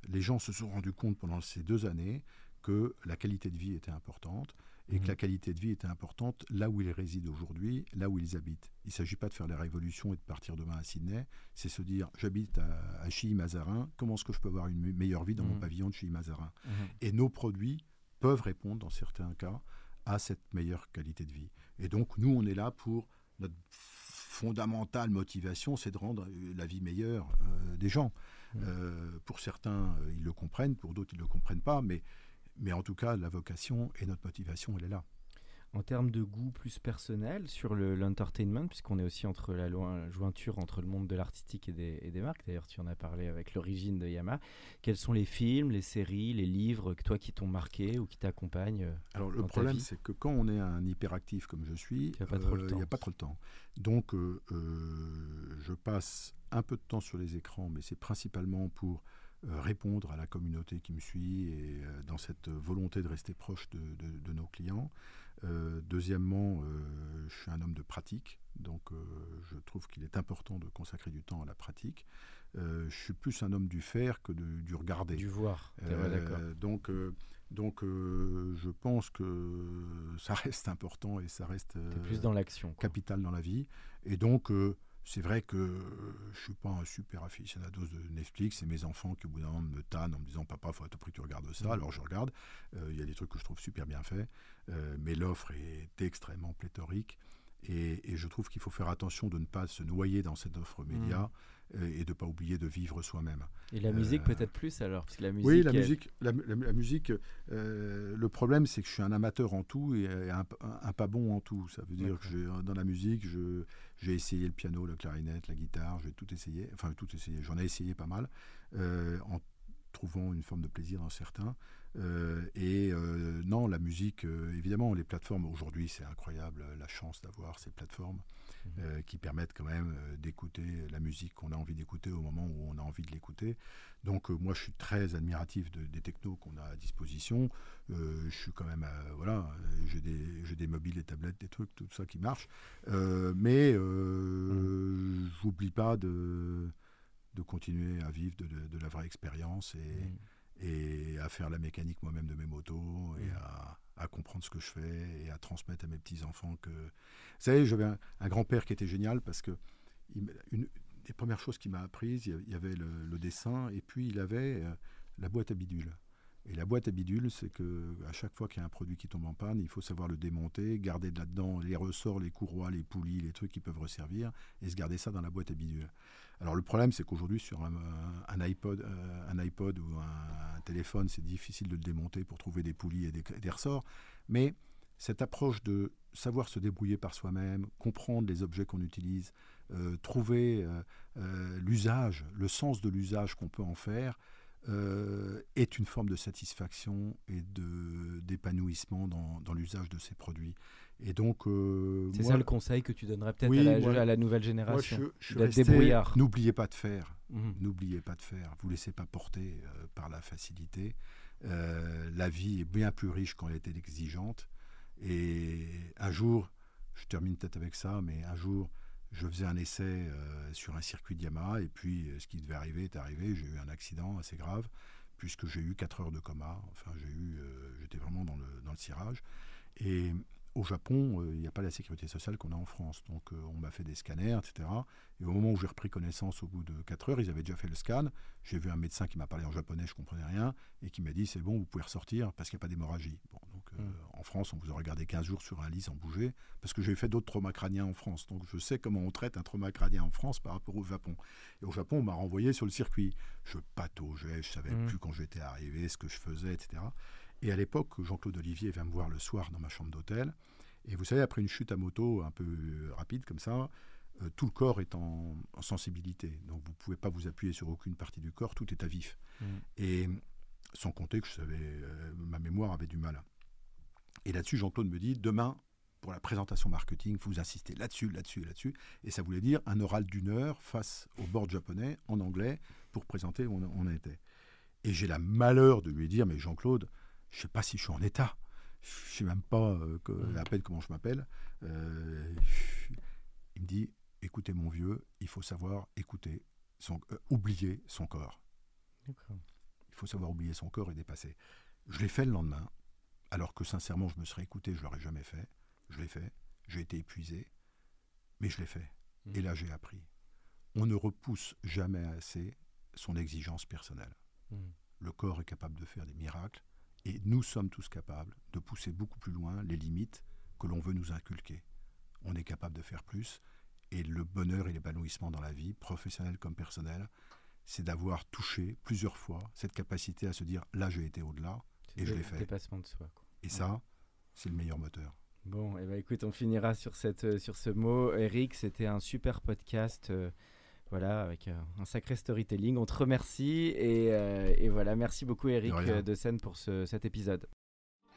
[SPEAKER 3] les gens se sont rendus compte pendant ces deux années que la qualité de vie était importante et
[SPEAKER 2] Mhm.
[SPEAKER 3] que la qualité de vie était importante là où ils résident aujourd'hui, là où ils habitent. Il ne s'agit pas de faire la révolution et de partir demain à Sydney, c'est se dire j'habite à, à Chilly-Mazarin, comment est-ce que je peux avoir une me- meilleure vie dans mon
[SPEAKER 2] Mhm.
[SPEAKER 3] pavillon de Chilly-Mazarin?
[SPEAKER 2] Mhm.
[SPEAKER 3] Et nos produits peuvent répondre dans certains cas à cette meilleure qualité de vie. Et donc nous, on est là pour notre fondamentale motivation, c'est de rendre euh, la vie meilleure euh, des gens.
[SPEAKER 2] Mhm.
[SPEAKER 3] Euh, pour certains, ils le comprennent, pour d'autres, ils ne le comprennent pas, mais, mais en tout cas, la vocation et notre motivation, elle est là.
[SPEAKER 2] En termes de goût plus personnel sur le- l'entertainment, puisqu'on est aussi entre la jointure entre le monde de l'artistique et des, et des marques, d'ailleurs tu en as parlé avec l'origine de Yamaha, quels sont les films, les séries, les livres que toi qui t'ont marqué ou qui t'accompagnent euh,
[SPEAKER 3] Alors le problème, c'est que quand on est un hyperactif comme je suis, euh, il n'y a pas trop le temps. Donc euh, euh, je passe un peu de temps sur les écrans, mais c'est principalement pour euh, répondre à la communauté qui me suit et euh, dans cette volonté de rester proche de, de- de nos clients. Euh, deuxièmement, euh, je suis un homme de pratique, donc euh, je trouve qu'il est important de consacrer du temps à la pratique. Euh, je suis plus un homme du faire que de- du regarder.
[SPEAKER 2] du voir ouais,
[SPEAKER 3] Euh, donc, euh, donc euh, je pense que ça reste important et ça reste
[SPEAKER 2] T'es
[SPEAKER 3] euh,
[SPEAKER 2] plus dans l'action. quoi.
[SPEAKER 3] capital dans la vie. Et donc, euh, c'est vrai que euh, je suis pas un super aficionado de Netflix. C'est mes enfants qui, au bout d'un moment, me tannent en me disant Papa, faut à tout prix que tu regardes ça.
[SPEAKER 2] Mhm.
[SPEAKER 3] Alors, je regarde. Euh, Il y a des trucs que je trouve super bien faits. Euh, mais l'offre est extrêmement pléthorique. Et, et je trouve qu'il faut faire attention de ne pas se noyer dans cette offre média euh, et de ne pas oublier de vivre soi-même.
[SPEAKER 2] Et la musique
[SPEAKER 3] euh,
[SPEAKER 2] peut-être plus alors parce que la musique,
[SPEAKER 3] Oui, la
[SPEAKER 2] elle-
[SPEAKER 3] musique, la, la- la musique euh, le problème, c'est que je suis un amateur en tout et un, un- un pas bon en tout. Ça veut dire que dans la musique, je- j'ai essayé le piano, la clarinette, la guitare, j'ai tout essayé. Enfin, tout essayé. J'en ai essayé pas mal, euh, en trouvant une forme de plaisir dans certains. Euh, et euh, non, la musique, euh, évidemment, les plateformes, aujourd'hui, c'est incroyable euh, la chance d'avoir ces plateformes. Euh, qui permettent quand même euh, d'écouter la musique qu'on a envie d'écouter au moment où on a envie de l'écouter. Donc euh, moi, je suis très admiratif de- des technos qu'on a à disposition. Je suis quand même, voilà, j'ai des, mobiles, des tablettes, des trucs, tout ça qui marche. Mais euh, j'oublie pas de, de continuer à vivre de, de- de la vraie expérience et,
[SPEAKER 2] Mhm.
[SPEAKER 3] et à faire la mécanique moi-même de mes motos et
[SPEAKER 2] Mm.
[SPEAKER 3] à, à comprendre ce que je fais et à transmettre à mes petits-enfants que... Vous savez, j'avais un, grand-père qui était génial parce que une des premières choses qu'il m'a apprises, il y avait le, dessin et puis il avait euh, la boîte à bidules. Et la boîte à bidules, c'est que à chaque fois qu'il y a un produit qui tombe en panne, il faut savoir le démonter, garder là-dedans les ressorts, les courroies, les poulies, les trucs qui peuvent resservir, et se garder ça dans la boîte à bidules. Alors le problème, c'est qu'aujourd'hui, sur un, iPod, euh, un iPod ou un, téléphone, c'est difficile de le démonter pour trouver des poulies et des, ressorts. Mais cette approche de savoir se débrouiller par soi-même, comprendre les objets qu'on utilise, euh, trouver euh, l'usage, le sens de l'usage qu'on peut en faire, est une forme de satisfaction et d'épanouissement dans, dans l'usage de ces produits. Et donc,
[SPEAKER 2] euh, c'est ça le conseil que tu donnerais peut-être à, la nouvelle génération. Moi, je, je débrouillard.
[SPEAKER 3] N'oubliez pas de faire. Mhm. N'oubliez pas de faire. Vous laissez pas porter euh, par la facilité. Euh, la vie est bien plus riche quand elle est exigeante. Et un jour, je termine peut-être avec ça, mais un jour, je faisais un essai sur un circuit de Yamaha et puis ce qui devait arriver est arrivé. J'ai eu un accident assez grave puisque j'ai eu 4 heures de coma. Enfin, j'ai eu, j'étais vraiment dans le, dans le cirage. Et au Japon, euh, il n'y a pas la sécurité sociale qu'on a en France. Donc euh, on m'a fait des scanners, etc. Et au moment où j'ai repris connaissance, au bout de 4 heures, ils avaient déjà fait le scan. J'ai vu un médecin qui m'a parlé en japonais, je ne comprenais rien, et qui m'a dit c'est bon, vous pouvez ressortir parce qu'il n'y a pas d'hémorragie. Euh, en France, on vous aurait gardé 15 jours sur un lit sans bouger, parce que j'ai fait d'autres traumas crâniens en France. Donc je sais comment on traite un trauma crânien en France par rapport au Japon. Et au Japon, on m'a renvoyé sur le circuit. Je pataugeais, je savais hmm. plus quand j'étais arrivé, ce que je faisais, etc. Et à l'époque, Jean-Claude Olivier vient me voir le soir dans ma chambre d'hôtel. Et vous savez, après une chute à moto un peu rapide comme ça, euh, tout le corps est en, sensibilité. Donc vous ne pouvez pas vous appuyer sur aucune partie du corps, tout est à vif. Mm. Et sans compter que je savais, euh, ma mémoire avait du mal. Et là-dessus, Jean-Claude me dit, demain, pour la présentation marketing, vous insistez là-dessus, là-dessus, là-dessus. Et ça voulait dire un oral d'une heure face au board japonais, en anglais, pour présenter où on, était. Et j'ai la malheur de lui dire, mais Jean-Claude, je ne sais pas si je suis en état. Je ne sais même pas euh, mm. à peine comment je m'appelle. Euh, il me dit, écoutez mon vieux, il faut savoir écouter, son, euh, oublier son corps. Il faut savoir oublier son corps et dépasser. Je l'ai fait le lendemain, alors que sincèrement, je me serais écouté, je ne l'aurais jamais fait. Je l'ai fait, j'ai été épuisé, mais je l'ai fait. Et mm. là, j'ai appris. On ne repousse jamais assez son exigence personnelle. Mm. Le corps est capable de faire des miracles, et nous sommes tous capables de pousser beaucoup plus loin les limites que l'on veut nous inculquer. On est capable de faire plus. Et le bonheur et l'épanouissement dans la vie, professionnelle comme personnelle, c'est d'avoir touché plusieurs fois cette capacité à se dire là j'ai été au-delà et je l'ai fait.
[SPEAKER 2] Dépassement de soi.
[SPEAKER 3] Et ça, c'est le meilleur moteur.
[SPEAKER 2] Bon, et eh ben, écoute, on finira sur, cette, sur ce mot. Eric, c'était un super podcast. Euh, voilà, avec euh, un sacré storytelling. On te remercie et, euh, voilà, merci beaucoup Eric de, de Seine pour cet épisode.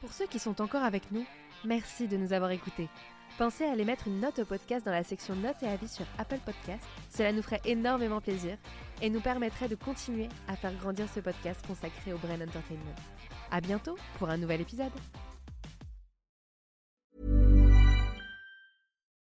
[SPEAKER 1] Pour ceux qui sont encore avec nous, merci de nous avoir écoutés. Pensez à aller mettre une note au podcast dans la section notes et avis sur Apple Podcast. Cela nous ferait énormément plaisir et nous permettrait de continuer à faire grandir ce podcast consacré au Brain Entertainment. À bientôt pour un nouvel épisode.